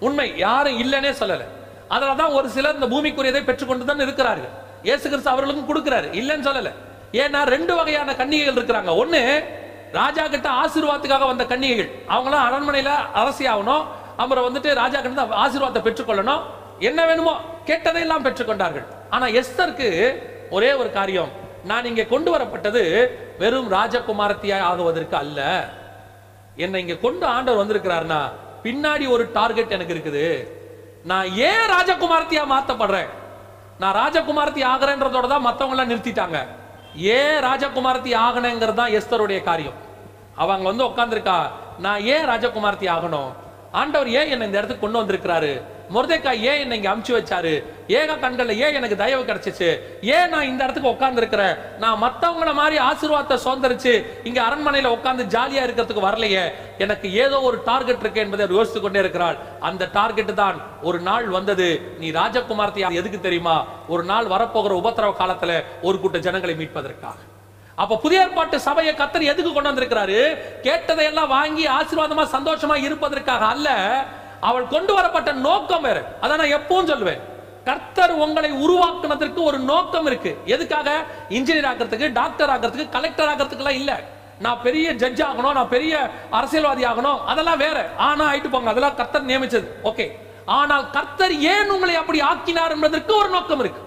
A: உண்மை. யாரும் இல்லைன்னே சொல்லல. அதனால தான் ஒரு சிலர் இந்த பூமிக்குரியதை பெற்றுக்கொண்டு தான் இருக்கிறார்கள். இயேசு கிறிஸ்து அவர்களுக்கும் கொடுக்கிறாரு. இல்லைன்னு சொல்லல. ஏன்னா ரெண்டு வகையான கன்னிகைகள் இருக்கிறாங்க. ஒண்ணு ராஜா கிட்ட ஆசீர்வாதத்துக்காக வந்த கன்னிகைகள். அவங்களாம் அரண்மனையில அரசி ஆகணும். அப்புறம் வந்துட்டு ராஜா கிட்ட ஆசீர்வாதத்தை பெற்றுக்கொள்ளணும். என்ன வேணுமோ கேட்டதையெல்லாம் பெற்றுக்கொண்டார்கள். ஆனா எஸ்தருக்கு ஒரே ஒரு காரியம். நான் இங்கே கொண்டு வரப்பட்டது வெறும் ராஜகுமாரத்தியாய் ஆகுவதற்கு அல்ல. என்னை இங்க கொண்டு ஆண்டவர் வந்திருக்கிறாருன்னா பின்னாடி ஒரு டார்கெட் எனக்கு இருக்குது. நான் ஏன் ராஜகுமார்த்தியா மாத்தப்படுறேன்? நான் ராஜகுமார்த்தி ஆகிறேன்றதோட தான் மற்றவங்களாம் நிறுத்திட்டாங்க. ஏன் ராஜகுமார்த்தி ஆகணுங்கிறது தான் எஸ்தருடைய காரியம். அவங்க வந்து உட்காந்துருக்கா நான் ஏன் ராஜகுமார்த்தி ஆகணும்? ஆண்டவர் ஏன் என்னை இந்த இடத்துக்கு கொண்டு வந்திருக்கிறாரு? முருதைக்காய் ஏன் என்னை இங்க அமுச்சு வச்சாரு? ஏக கண்கள்ல ஏன் எனக்கு தயவு கிடைச்சிச்சு? ஏன் நான் இந்த இடத்துக்கு உட்கார்ந்து இருக்கிறேன் நான் மத்தவங்கள மாதிரி ஆசீர்வாதத்தை சுதந்திரிச்சு இங்க அரண்மனையில உட்கார்ந்து ஜாலியா இருக்கிறதுக்கு வரலையே. எனக்கு ஏதோ ஒரு டார்கெட் இருக்கு என்பதை அவர் யோசித்துக் கொண்டே இருக்கிறாள் அந்த டார்கெட் தான் ஒரு நாள் வந்தது. நீ ராஜகுமார்த்தி எதுக்கு தெரியுமா? ஒரு நாள் வரப்போகிற உபத்திரவ காலத்துல ஒரு கூட்ட ஜனங்களை மீட்பதற்காக. அப்ப புதிய ஏற்பாட்டு சபையை கத்தர் எதுக்கு கொண்டு வந்திருக்கிறாரு கேட்டதையெல்லாம் வாங்கி ஆசீர்வாதமா சந்தோஷமா இருப்பதற்காக அல்ல அவள் கொண்டு வரப்பட்ட நோக்கம் வேற. அதான் நான் எப்பவும் சொல்லுவேன். கர்த்தர் உங்களை உருவாக்குனதற்கு ஒரு நோக்கம் இருக்கு. எதுக்காக? இன்ஜினியர் ஆகிறதுக்கு டாக்டர் ஆகிறதுக்கு கலெக்டர் ஆகிறதுக்கு எல்லாம் இல்ல. நான் பெரிய ஜட்ஜ் ஆகணும் நான் பெரிய அரசியல்வாதி ஆகணும் அதெல்லாம் வேற. ஆனா ஆயிட்டு போங்க அதெல்லாம் கர்த்தர் நியமிச்சது. ஓகே ஆனால் கர்த்தர் ஏன் உங்களை அப்படி ஆக்கினார் என்பதற்கு ஒரு நோக்கம் இருக்கு.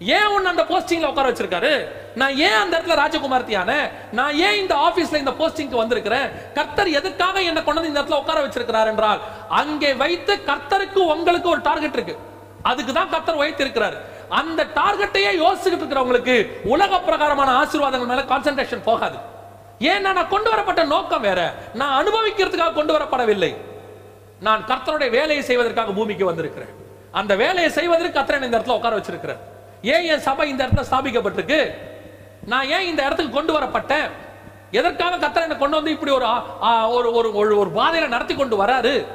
A: ஏன் உன்னை அந்த போஸ்டிங்ல உட்கார வச்சிருக்காரு? நான் ஏன் அந்த இடத்துல ராஜகுமார்த்தியான? நான் ஏன் இந்த ஆபீஸ்ல இந்த போஸ்டிங்க்கு வந்திருக்கிறேன்? கர்த்தர் எதுக்காக என்ன கொண்டு வந்து இந்த இடத்துல உட்கார வச்சிருக்கிறார் என்றால் அங்கே வைத்து கர்த்தருக்கு உங்களுக்கு ஒரு டார்கெட் இருக்கு. அதுக்கு தான் கர்த்தர் வைத்து இருக்கிறார் அந்த டார்கெட்டையே யோசிச்சுட்டு இருக்கிறவங்களுக்கு உலக பிரகாரமான ஆசீர்வாதங்கள் மேல கான்சென்ட்ரேஷன் போகாது. ஏன்னா நான் கொண்டு வரப்பட்ட நோக்கம் வேற. நான் அனுபவிக்கிறதுக்காக கொண்டு வரப்படவில்லை. நான் கர்த்தருடைய வேலையை செய்வதற்காக பூமிக்கு வந்திருக்கிறேன். அந்த வேலையை செய்வதற்கு கர்த்தர் இந்த இடத்துல உட்கார வச்சிருக்கிறேன் ஏன் என் சபை இந்த இடத்துல ஸ்தாபிக்கப்பட்டிருக்கு? நான் ஏன் இந்த இடத்துக்கு கொண்டு வரப்பட்டேன்? எதற்காக கத்தரை என்னை கொண்டு வந்து இப்படி ஒரு ஒரு ஒரு ஒரு- ஒரு பாதையில நடத்தி கொண்டு வராரு?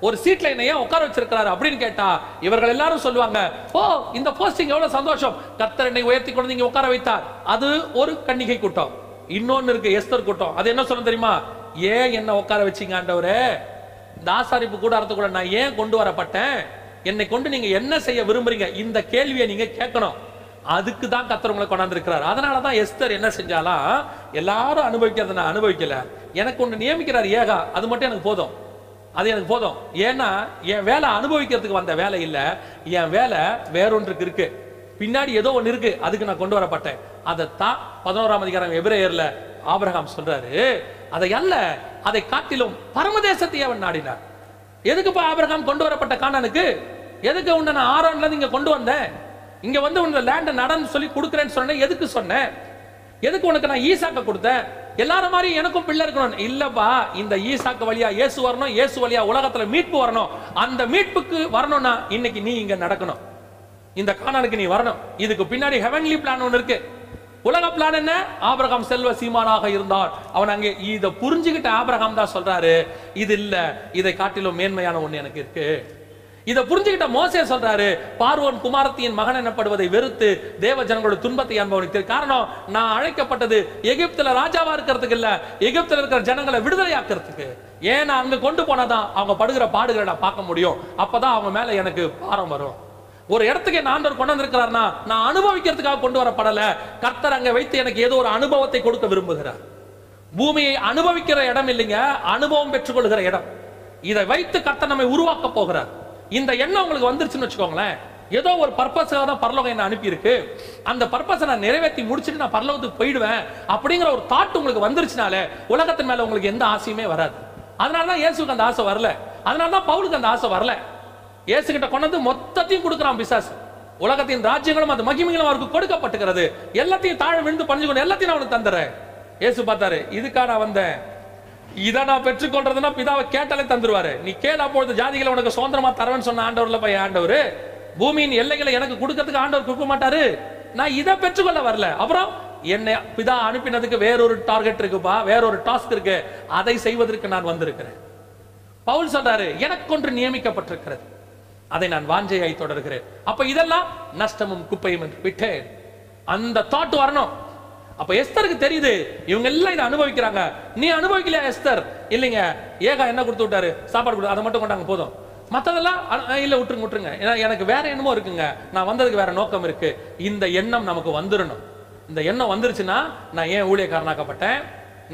A: ஒரு சீட்ல என்ன ஏன் உட்கார வச்சிருக்கிறாரு அப்படின்னு கேட்டா இவர்கள் எல்லாரும் சொல்லுவாங்க ஓ இந்த போஸ்டிங் எவ்வளவு சந்தோஷம். கத்தர் என்னை உயர்த்தி கொண்டு இங்க உட்கார வைத்தார். அது ஒரு கன்னிகை கூட்டம். இன்னொன்னு இருக்கு எஸ்தர் கூட்டம். அது என்ன சொல்ல தெரியுமா? ஏன் என்ன உட்கார வச்சீங்க ஆண்டவரே? இந்த ஆசாரிப்பு கூடாரத்துக்குள்ள நான் ஏன் கொண்டு வரப்பட்டேன்? என்னை கொண்டு நீங்க என்ன செய்ய விரும்புறீங்க? இந்த கேள்வியை நீங்க கேட்கணும். அதுக்கு தான் கத்தர் உங்களை கொண்டாந்துருக்கிறார். அதனால தான் எஸ்தர் என்ன செஞ்சாலாம் எல்லாரும் அனுபவிக்கிறத நான் அனுபவிக்கல. எனக்கு ஒன்று நியமிக்கிறார் ஏகா அது மட்டும் எனக்கு போதும். அது எனக்கு போதும். ஏன்னா என் வேலை அனுபவிக்கிறதுக்கு வந்த வேலை இல்லை. என் வேலை வேறொன்றுக்கு இருக்கு. பின்னாடி ஏதோ ஒன்று இருக்கு. அதுக்கு நான் கொண்டு வரப்பட்டேன். அதை தான் பதினோராம் அதிகாரம் எபிரேயர்ல ஆபிரகாம் சொல்றாரு. அதை அல்ல அதை காட்டிலும் பரமதேசத்தை அவன் நாடினார். எதுக்குப்பா ஆபிரகாம் கொண்டு வரப்பட்ட கானானுக்கு எதுக்கு உன்னை நான் ஆரோன்ல இருந்து இங்க கொண்டு வந்தேன்? இங்க வந்து உன்னை லேண்டை நடன்னு சொல்லி கொடுக்குறேன்னு சொன்னேன் எதுக்கு சொன்னேன் எதுக்கு உனக்கு நான் ஈசாக்க கொடுத்தேன்? எல்லாரும் மாதிரி எனக்கும் பிள்ளை இருக்கணும். இல்லப்பா இந்த ஈசாக்கு வழியா இயேசு வரணும் இயேசு வழியா உலகத்துல மீட்பு வரணும். அந்த மீட்புக்கு வரணும்னா இன்னைக்கு நீ இங்க நடக்கணும். இந்த காணலுக்கு நீ வரணும். இதுக்கு பின்னாடி ஹெவன்லி பிளான் ஒன்று இருக்கு. உலக பிளான் என்ன? ஆபிரகாம் செல்வ சீமானாக இருந்தார் அவன் அங்கே இதை புரிஞ்சுக்கிட்ட ஆபிரகாம் தான் சொல்றாரு இது இல்ல இதை காட்டிலும் மேன்மையான ஒண்ணு எனக்கு இருக்கு. இதை புரிஞ்சுக்கிட்ட மோசே சொல்றாரு பார்வோன் குமாரத்தியின் மகன் எனப்படுவதை வெறுத்து தேவ ஜனங்களோட துன்பத்தை அனுபவித்து காரணம் நான் அழைக்கப்பட்டது எகிப்துல ராஜாவா இருக்கிறதுக்கு இல்ல எகிப்துல இருக்கிற ஜனங்களை விடுதலையாக்குறதுக்கு. ஏன்னா அங்க கொண்டு போனாதான் அவங்க படுகிற பாடுகளை நான் பார்க்க முடியும். அப்பதான் அவங்க மேல எனக்கு பாரம் வரும். ஒரு இடத்துக்கு என்ன ஆண்டவர் கொண்டு வந்திருக்கிறார்னா நான் அனுபவிக்கிறதுக்காக கொண்டு வரப்படல. கர்த்தர் அங்க வைத்து எனக்கு ஏதோ ஒரு அனுபவத்தை கொடுக்க விரும்புகிறார். பூமியை அனுபவிக்கிற இடம் இல்லைங்க அனுபவம் பெற்றுக்கொள்கிற இடம். இதை வைத்து கர்த்தர் நம்மை உருவாக்க போகிறார். இந்த எண்ணம் உங்களுக்கு வந்துருச்சுன்னு வச்சுக்கோங்களேன். ஏதோ ஒரு பர்பஸாக தான் பரலோகம் என்ன அனுப்பியிருக்கு. அந்த பர்பஸை நான் நிறைவேற்றி முடிச்சுட்டு நான் பரலோகத்துக்கு போயிடுவேன் அப்படிங்கிற ஒரு தாட் உங்களுக்கு வந்துருச்சுனாலே உலகத்தின் மேல உங்களுக்கு எந்த ஆசையுமே வராது. அதனால தான் இயேசுக்கு அந்த ஆசை வரல. அதனால தான் பவுலுக்கு அந்த ஆசை வரல. இயேசு கிட்ட கொண்டு வந்து மொத்தத்தையும் கொடுக்குறான் பிசாசு. உலகத்தின் ராஜ்யங்களும் அது மகிமைகளும் அவருக்கு கொடுக்கப்பட்டுகிறது. எல்லாத்தையும் தாழ விழுந்து பண்ணிக்கணும் எல்லாத்தையும் அவனுக்கு தந்துறேன். இயேசு பார்த்தாரு இதுக்கா நான் வந்தேன். இதை நான் பெற்றுக்கொண்டதுன்னா பிதாவை கேட்டாலே தந்துருவாரு. நீ கேள் அப்பொழுது ஜாதிகளை உனக்கு சுதந்திரமா தரவேன்னு சொன்ன ஆண்டவர்ல போய் ஆண்டவர் பூமியின் எல்லைகளை எனக்கு கொடுக்கறதுக்கு ஆண்டவர் கொடுக்க மாட்டாரு. நான் இதை பெற்றுக்கொள்ள வரல. அப்புறம் என்னை பிதா அனுப்பினதுக்கு வேறொரு டார்கெட் இருக்குப்பா வேறொரு டாஸ்க் இருக்கு. அதை செய்வதற்கு நான் வந்திருக்கிறேன். பவுல் சொல்றாரு எனக்கு ஒன்று நியமிக்கப்பட்டிருக்கிறது. அதை நான் வாஞ்சையாய் தொடர்கிறேன். அப்ப இதெல்லாம் நஷ்டமும் குப்பையும் என்று விட்டேன். அந்த தாட் வரணும். அப்ப எஸ்தருக்கு தெரியுது இவங்க எல்லாம் இதை அனுபவிக்கிறாங்க. நீ அனுபவிக்கலையா எஸ்தர்? இல்லைங்க. ஏகா என்ன கொடுத்து விட்டாரு? சாப்பாடு கொடு அதை மட்டும் கொண்டாங்க போதும். மத்ததெல்லாம் அ- இல்ல விட்டுருங்க விட்டுருங்க. ஏன்னா எனக்கு வேற என்னமோ இருக்குங்க. நான் வந்ததுக்கு வேற நோக்கம் இருக்கு. இந்த எண்ணம் நமக்கு வந்துடணும் இந்த எண்ணம் வந்துருச்சுன்னா நான் ஏன் ஊழியக்காரனாக்கப்பட்டேன்?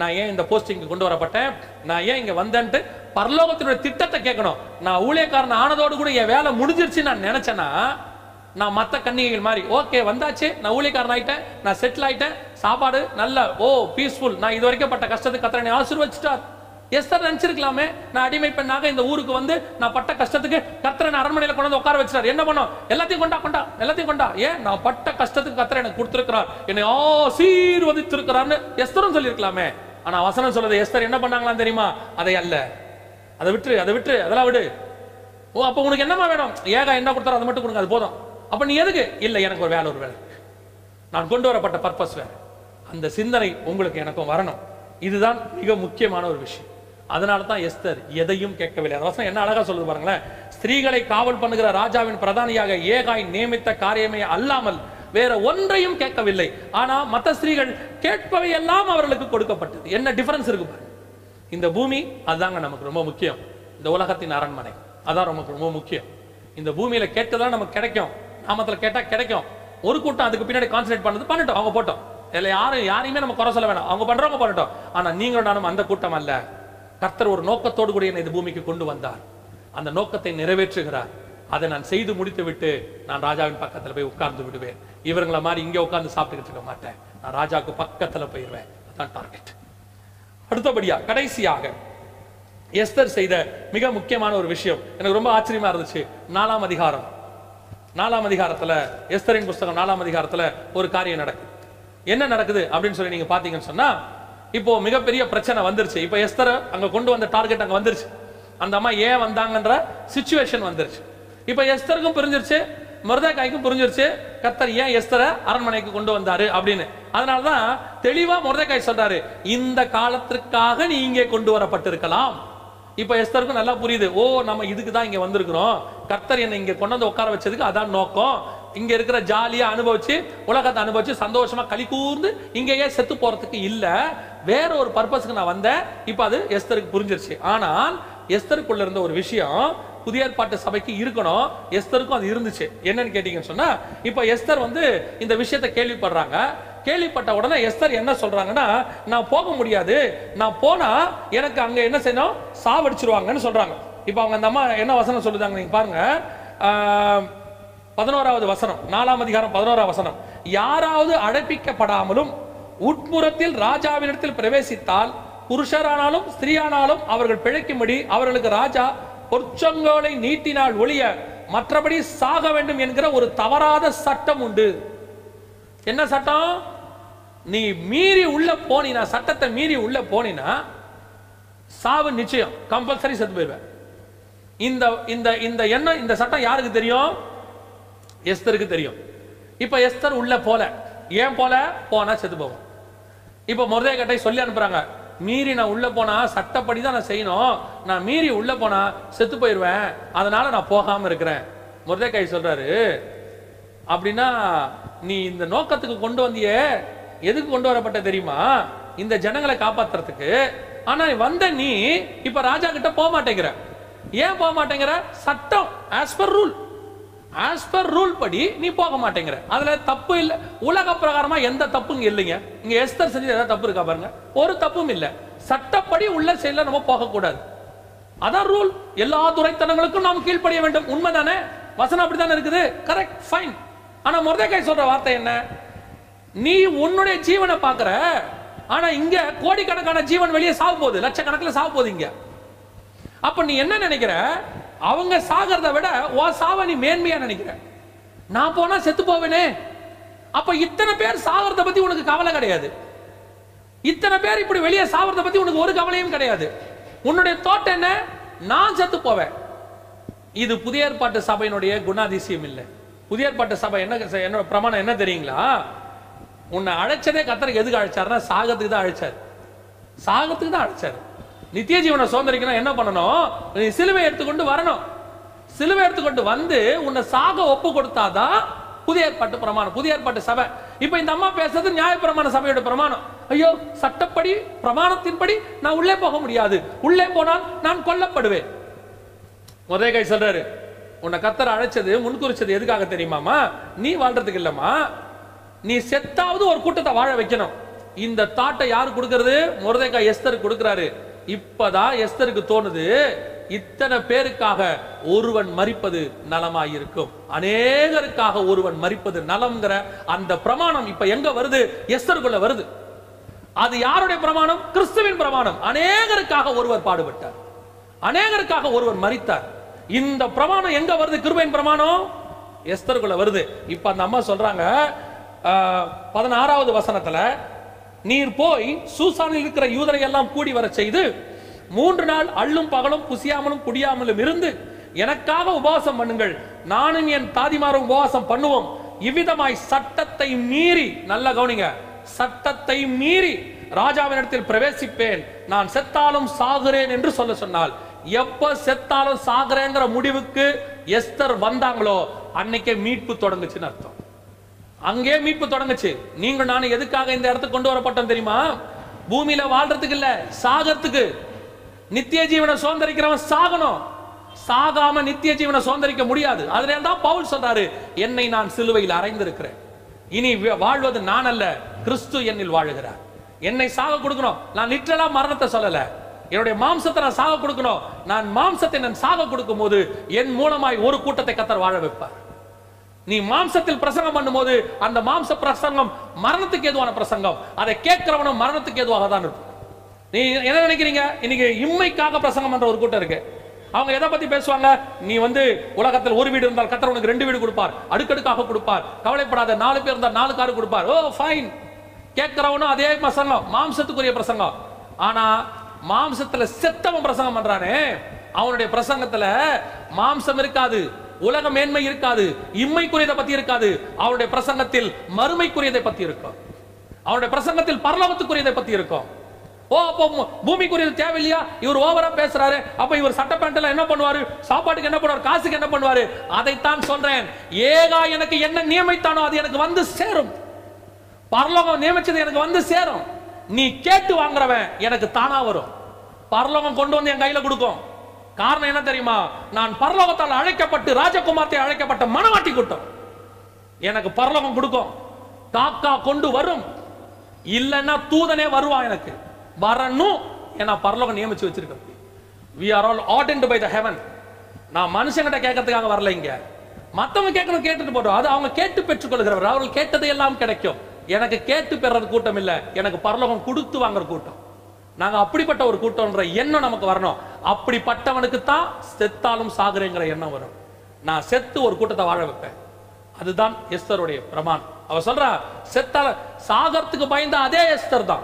A: நான் ஏன் இந்த போஸ்டிங்க்கு கொண்டு வரப்பட்டேன்? நான் ஏன் இங்க வந்தேன்ட்டு பரலோகத்தினுடைய திட்டத்தை கேட்கணும். நான் ஊழியக்காரன் ஆனதோடு கூட என் வேலை முடிஞ்சிருச்சு நான் நினைச்சேன்னா நான் மற்ற கன்னிகைகள் மாதிரி ஓகே வந்தாச்சு. நான் ஊழியக்காரன் ஆயிட்டேன். நான் செட்டில் ஆயிட்டேன். சாப்பாடு நல்ல ஓ பீஸ்ஃபுல் நான் இது வரைக்கும் பட்ட கஷ்டத்துக்கு கத்திரனை ஆசீர்வச்சிட்டார் எஸ்தர் நினைச்சிருக்கலாமே. நான் அடிமை பெண்ணாக இந்த ஊருக்கு வந்து நான் பட்ட கஷ்டத்துக்கு கத்திரன் அரண்மனையில் கொண்டு வந்து உட்கார வச்சார் என்ன பண்ணோம்? எல்லாத்தையும் கொண்டா கொண்டா எல்லாத்தையும் கொண்டா. ஏன்? நான் பட்ட கஷ்டத்துக்கு கத்திர எனக்கு கொடுத்திருக்கிறார். என்னை ஆசீர்வதித்திருக்கிறார்னு எஸ்தரும் சொல்லியிருக்கலாமே. ஆனா வசனம் சொல்றது எஸ்தர் என்ன பண்ணாங்களாம் தெரியுமா? அதை அல்ல. அதை விட்டுரு அதை விட்டுரு அதெல்லாம் விடு. ஓ அப்ப உனக்கு என்னமா வேணும்? ஏகா என்ன கொடுத்தாரோ அதை மட்டும் கொடுங்க அது போதும். அப்ப நீ எதுக்கு? இல்ல எனக்கு ஒரு வேலை ஒரு வேலை. நான் கொண்டு வரப்பட்ட பர்பஸ் வேற. அந்த சிந்தனை உங்களுக்கு எனக்கும் வரணும். இதுதான் மிக முக்கியமான ஒரு விஷயம். அதனால தான் எஸ்தர் எதையும் கேட்கவில்லை. அந்த வசனம் என்ன அழகா சொல்லுது பாருங்களேன். ஸ்திரீகளை காவல் பண்ணுகிற ராஜாவின் பிரதானியாக ஏகாய் நியமித்த காரியமே அல்லாமல் வேற ஒன்றையும் கேட்கவில்லை. ஆனா மத்த ஸ்திரீகள் கேட்பவை எல்லாம் அவர்களுக்கு கொடுக்கப்பட்டது. என்ன டிஃபரன்ஸ் இருக்கு பாருங்க. இந்த பூமி அதுதாங்க நமக்கு ரொம்ப முக்கியம். இந்த உலகத்தின் அரண்மனை அதான் நமக்கு ரொம்ப முக்கியம். இந்த பூமியில கேட்டதான் நமக்கு கிடைக்கும். நாமத்துல கேட்டா கிடைக்கும். ஒரு கூட்டம் அதுக்கு பின்னாடி கான்சன்ட்ரேட் பண்ணது பண்ணட்டும். அவங்க போட்டோம். இல்லை யாரும் யாரையுமே நம்ம குறை சொல்ல வேணாம். அவங்க பண்றவங்க பண்ணட்டும் ஆனா நீங்களும் நானும் அந்த கூட்டம் அல்ல. கர்த்தர் ஒரு நோக்கத்தோடு கூட என்னை இந்த பூமிக்கு கொண்டு வந்தார். அந்த நோக்கத்தை நிறைவேற்றுகிறார். அதை நான் செய்து முடித்து விட்டு நான் ராஜாவின் பக்கத்துல போய் உட்கார்ந்து விடுவேன். இவங்கள மாதிரி இங்க உட்கார்ந்து சாப்பிட்டுக்கிட்டு இருக்க மாட்டேன். நான் ராஜாவுக்கு பக்கத்துல போயிடுவேன் அதான் டார்கெட் அடுத்தபடியா கடைசியாக எஸ்தர் செய்த மிக முக்கியமான ஒரு விஷயம். எனக்கு ரொம்ப ஆச்சரியமா இருந்துச்சு. நாலாம் அதிகாரம். நாலாம் அதிகாரத்துல எஸ்தரின் புஸ்தகம் நாலாம் அதிகாரத்துல ஒரு காரியம் நடக்குது. என்ன நடக்குது அப்படின்னு சொல்லி நீங்க பாத்தீங்கன்னு சொன்னா இப்போ மிகப்பெரிய பிரச்சனை வந்துருச்சு. இப்போ எஸ்தர் அங்க கொண்டு வந்த டார்கெட் அங்க வந்துருச்சு. அந்த அம்மா ஏன் வந்தாங்கன்ற சுச்சுவேஷன் வந்துருச்சு. இப்போ எஸ்தருக்கும் புரிஞ்சிருச்சு மொர்தேக்காய்க்கும் புரிஞ்சிருச்சு கத்தர் ஏன் எஸ்தரை அரண்மனைக்கு கொண்டு வந்தாரு அப்படின்னு. அதனாலதான் தெளிவா மொர்தேக்காய் சொல்றாரு இந்த காலத்திற்காக நீ இங்கே கொண்டு வரப்பட்டிருக்கலாம். இப்ப எஸ்தருக்கும் நல்லா புரியுது ஓ நம்ம இதுக்கு தான் இங்க வந்திருக்கிறோம். கர்த்தர் என்னை இங்க கொண்டு வந்து உட்கார வச்சதுக்கு அதான் நோக்கம். இங்க இருக்கிற ஜாலியா அனுபவிச்சு உலகத்தை அனுபவிச்சு சந்தோஷமா களி கூர்ந்து இங்கேயே செத்து போறதுக்கு இல்ல. வேற ஒரு பர்பஸ்க்கு நான் வந்தேன். இப்ப அது எஸ்தருக்கு புரிஞ்சிருச்சு. ஆனால் எஸ்தருக்குள்ள இருந்த ஒரு விஷயம் புதிய ஏற்பாட்டு சபைக்கு இருக்கணும். எஸ்தருக்கும் அது இருந்துச்சு. என்னன்னு கேட்டீங்கன்னு சொன்னா இப்ப எஸ்தர் வந்து இந்த விஷயத்தை கேள்விப்படுறாங்க. கேள்விப்பட்ட உடனே எஸ்தர் என்ன சொல்றாங்கன்னா நான் போக முடியாது. நான் போனா எனக்கு அங்க என்ன செய்யணும்? சாவடிச்சிருவாங்கன்னு சொல்றாங்க. இப்ப அவங்க அந்த அம்மா என்ன வசனம் சொல்லுதாங்க நீங்க பாருங்க. பதினோராவது வசனம் நாலாம் அதிகாரம் பதினோராவது வசனம். யாராவது அழைப்பிக்கப்படாமலும் உட்புறத்தில் ராஜாவினிடத்தில் பிரவேசித்தால் புருஷரானாலும் ஸ்திரீயானாலும் அவர்கள் பிழைக்கும்படி அவர்களுக்கு ராஜா பொற்சங்கோலை நீட்டினால் ஒழிய மற்றபடி சாக வேண்டும் என்கிற ஒரு தவறாத சட்டம் உண்டு. என்ன சட்டம்? நீ மீறி உள்ள போனினா சட்டத்தை மீறி உள்ள போனினா சாவு நிச்சயம் கம்பல்சரி செத்து போயிடுவேன். இந்த இந்த இந்த எண்ணம் இந்த சட்டம் யாருக்கு தெரியும்? எஸ்தருக்கு தெரியும். இப்போ எஸ்தர் உள்ள போல. ஏன் போல? போனா செத்து போகும். இப்ப முருதேகட்டை சொல்லி அனுப்புறாங்க மீறி நான் உள்ள போனா சட்டப்படி தான் நான் செய்யணும். நான் மீறி உள்ள போனா செத்து போயிடுவேன் அதனால நான் போகாம இருக்கிறேன். முருதேக்காய் சொல்றாரு அப்படின்னா நீ இந்த நோக்கத்துக்கு கொண்டு வந்தியே. எதுக்கு கொண்டு வரப்பட்ட தெரியுமா? இந்த ஜனங்களை காப்பாத்துறதுக்கு. ஆனா வந்த நீ இப்ப ராஜா கிட்ட போக மாட்டேங்கிற ஏன் போக மாட்டேங்கிற சட்டம் as per rule as per rule படி நீ போக மாட்டேங்கிற. அதுல தப்பு இல்ல. உலக பிரகாரமா எந்த தப்பும் இல்லைங்க. இங்க எஸ்தர் செஞ்சு ஏதாவது தப்பு இருக்கா பாருங்க. ஒரு தப்பும் இல்ல. சட்டப்படி உள்ள செயல நம்ம போக கூடாது அதான் ரூல் எல்லா துறைத்தனங்களுக்கும் நாம் கீழ்ப்படிய வேண்டும். உண்மைதானே? வசனம் அப்படித்தானே இருக்குது? கரெக்ட் ஃபைன் ஆனா முருதைக்காய் சொல்ற வார்த்தை என்ன? நீ உன்னுடைய ஜீவனை பார்க்குற. ஆனா இங்க கோடிக்கணக்கான ஜீவன் வெளியே சாக போகுது லட்சக்கணக்கில் சாக போகுது இங்க. அப்ப நீ என்ன நினைக்கிற? அவங்க சாகிறத விட ஓ சாவ நீ மேன்மையா நினைக்கிற. நான் போனா செத்து போவேனே. அப்ப இத்தனை பேர் சாகிறத பத்தி உனக்கு கவலை கிடையாது. இத்தனை பேர் இப்படி வெளியே சாவறத பத்தி உனக்கு ஒரு கவலையும் கிடையாது. உன்னுடைய தோட்டம் என்ன? நான் செத்து போவேன். இது புதிய ஏற்பாட்டு சபையினுடைய குணாதிசயம் இல்லை. புதிய ஏற்பாட்டு சபை என்ன என்னோட பிரமாணம் என்ன தெரியுங்களா? உன்னை அழைச்சதே கத்தருக்கு எதுக்கு அழைச்சாருன்னா சாகத்துக்கு தான் அழைச்சார். சாகத்துக்கு தான் அழைச்சார். நித்திய ஜீவனை சுதந்திரிக்கணும். என்ன பண்ணணும்? நீ சிலுவை எடுத்துக்கொண்டு வரணும். சிலுவை எடுத்துக்கொண்டு வந்து உன்னை சாக ஒப்பு கொடுத்தாதான் புதிய ஏற்பாட்டு பிரமாணம் புதிய ஏற்பாட்டு சபை. இப்போ இந்த அம்மா பேசுறது நியாயப்பிரமாண சபையோட பிரமாணம். ஐயோ சட்டப்படி பிரமாணத்தின்படி நான் உள்ளே போக முடியாது. உள்ளே போனால் நான் கொல்லப்படுவேன். முதல் கை சொல்றாரு. உன்னை கத்தர் அழைச்சது முன்குறிச்சது எதுக்காக தெரியுமாமா நீ வாழ்றதுக்கு இல்லம்மா. நீ செத்தாவது ஒரு கூட்டத்தை வாழ வைக்கணும். இந்த தாட்டை யார் கொடுக்கறது? முருதைக்கா எஸ்தர் கொடுக்கிறாரு. இப்பதான் எஸ்தருக்கு தோணுது இத்தனை பேருக்காக ஒருவன் மறிப்பது நலமாயிருக்கும். அநேகருக்காக ஒருவன் மறிப்பது நலம்ங்கிற அந்த பிரமாணம் இப்ப எங்க வருது? எஸ்தருக்குள்ள வருது. அது யாருடைய பிரமாணம்? கிறிஸ்துவின் பிரமாணம். அநேகருக்காக ஒருவர் பாடுபட்டார். அநேகருக்காக ஒருவர் மறித்தார். இந்த பிரமாணம் எங்க வருது? கிருபையின் பிரமாணம் எஸ்தருக்குள்ள வருது. இப்ப அந்த அம்மா சொல்றாங்க பதினாறாவது வசனத்துல நீர் போய் சூசானில் இருக்கிற யூதரை எல்லாம் கூடி வர செய்து மூன்று நாள் அள்ளும் பகலும் புசியாமலும் குடியாமலும் இருந்து எனக்காக உபவாசம் பண்ணுங்கள். நானும் என் தாதிமாரும் உபவாசம் பண்ணுவோம். இவ்விதமாய் சட்டத்தை மீறி நல்ல கவனிங்க சட்டத்தை மீறி ராஜாவினிடத்தில் பிரவேசிப்பேன். நான் செத்தாலும் சாகுறேன் என்று சொல்ல சொன்னால் எப்ப செத்தாலும் சாகுறேங்கிற முடிவுக்கு எஸ்தர் வந்தாங்களோ அன்னைக்கே மீட்பு தொடங்குச்சுன்னு அர்த்தம். அங்கே மீட்பு தொடங்குச்சு. நீங்க நானும் எதுக்காக இந்த இடத்துக்கு கொண்டு வரப்பட்டோம் தெரியுமா? பூமியில வாழ்றதுக்கு இல்ல சாகறதுக்கு. நித்திய ஜீவனை சுதந்திரிக்கிறவன் சாகணும். சாகாம நித்திய ஜீவனை சுதந்திரிக்க முடியாது. அதுல தான் பவுல் சொல்றாரு என்னை நான் சிலுவையில் அறைந்திருக்கிறேன். இனி வாழ்வது நான் அல்ல கிறிஸ்து என்னில் வாழுகிறார். என்னை சாக கொடுக்கணும். நான் லிட்டரலா மரணத்தை சொல்லல. என்னுடைய மாம்சத்தை நான் சாக கொடுக்கணும். நான் மாம்சத்தை நான் சாக கொடுக்கும் போது என் மூலமாய் ஒரு கூட்டத்தை கத்தர் வாழ வைப்பார். நீ மாம்சத்தில் பிரசங்கம் பண்ணும்போது அந்த மாம்ச பிரசங்கம் மரணத்துக்கு ஏதுவான பிரசங்கம். அதை கேட்கிறவனும் மரணத்துக்கு ஏதுவாக தான் இருக்கும். நீ என்ன நினைக்கிறீங்க? இன்னைக்கு இம்மைக்காக பிரசங்கம் பண்ற ஒரு கூட்டம் இருக்கு. அவங்க எதை பத்தி பேசுவாங்க? நீ வந்து உலகத்தில் ஒரு வீடு இருந்தால் கத்தர் உனக்கு ரெண்டு வீடு கொடுப்பார். அடுக்கடுக்காக கொடுப்பார். கவலைப்படாத நாலு பேர் இருந்தால் நாலு காரு கொடுப்பார். ஓ ஃபைன் கேட்கிறவனும் அதே பிரசங்கம் மாம்சத்துக்குரிய பிரசங்கம். ஆனா மாம்சத்துல செத்தவன் பிரசங்கம் பண்றானே. அவனுடைய பிரசங்கத்துல மாம்சம் இருக்காது. உலக மேன்மை இருக்காது இம்மைக்குரியதை பத்தி இருக்காது. அவருடைய பிரசங்கத்தில் மறுமைக்குரியதை பத்தி இருக்கும். அவருடைய பிரசங்கத்தில் பரலோகத்துக்குரியதை பத்தி இருக்கும். ஓ அப்போ பூமிக்குரியது தேவையில்லையா? இவர் ஓவரா பேசுறாரு. அப்ப இவர் சட்ட பேண்ட்ல என்ன பண்ணுவாரு? சாப்பாட்டுக்கு என்ன பண்ணுவாரு? காசுக்கு என்ன பண்ணுவாரு? அதைத்தான் சொல்றேன். ஏகா எனக்கு என்ன நியமித்தானோ அது எனக்கு வந்து சேரும். பரலோகம் நியமிச்சது எனக்கு வந்து சேரும். நீ கேட்டு வாங்குறவன் எனக்கு தானா வரும். பரலோகம் கொண்டு வந்து என் கையில கொடுக்கும். காரணம் என்ன தெரியுமா? நான் பரலோகத்தால் அழைக்கப்பட்டு ராஜகுமார்த்தை அழைக்கப்பட்ட மனவாட்டி கூட்டம். எனக்கு பரலோகம் கொடுக்கும். காக்கா கொண்டு வரும். இல்லைன்னா தூதனே வருவான் எனக்கு. வரணும். ஏன்னா பரலோகம் நியமிச்சு வச்சிருக்கேன். We are all ordained by the heaven நான் மனுஷங்கிட்ட கேட்கறதுக்காக வரல இங்க. மத்தவங்க கேட்கணும் கேட்டுட்டு போட்டோம். அது அவங்க கேட்டு பெற்றுக்கொள்கிறவர். அவர்கள் கேட்டது எல்லாம் கிடைக்கும். எனக்கு கேட்டு பெறது கூட்டம் இல்லை. எனக்கு பரலோகம் கொடுத்து வாங்குற கூட்டம். நாங்க அப்படிப்பட்ட ஒரு கூட்டம்ன்ற எண்ணம் நமக்கு வரணும். அப்படிப்பட்டவனுக்கு தான் செத்தாலும் சாகுறேங்கிற எண்ணம் வரும். நான் செத்து ஒரு கூட்டத்தை வாழ வைப்பேன். அதுதான் எஸ்தருடைய பிரமாணம். அவ சொல்றா செத்தால சாகரத்துக்கு பயந்த அதே எஸ்தர் தான்.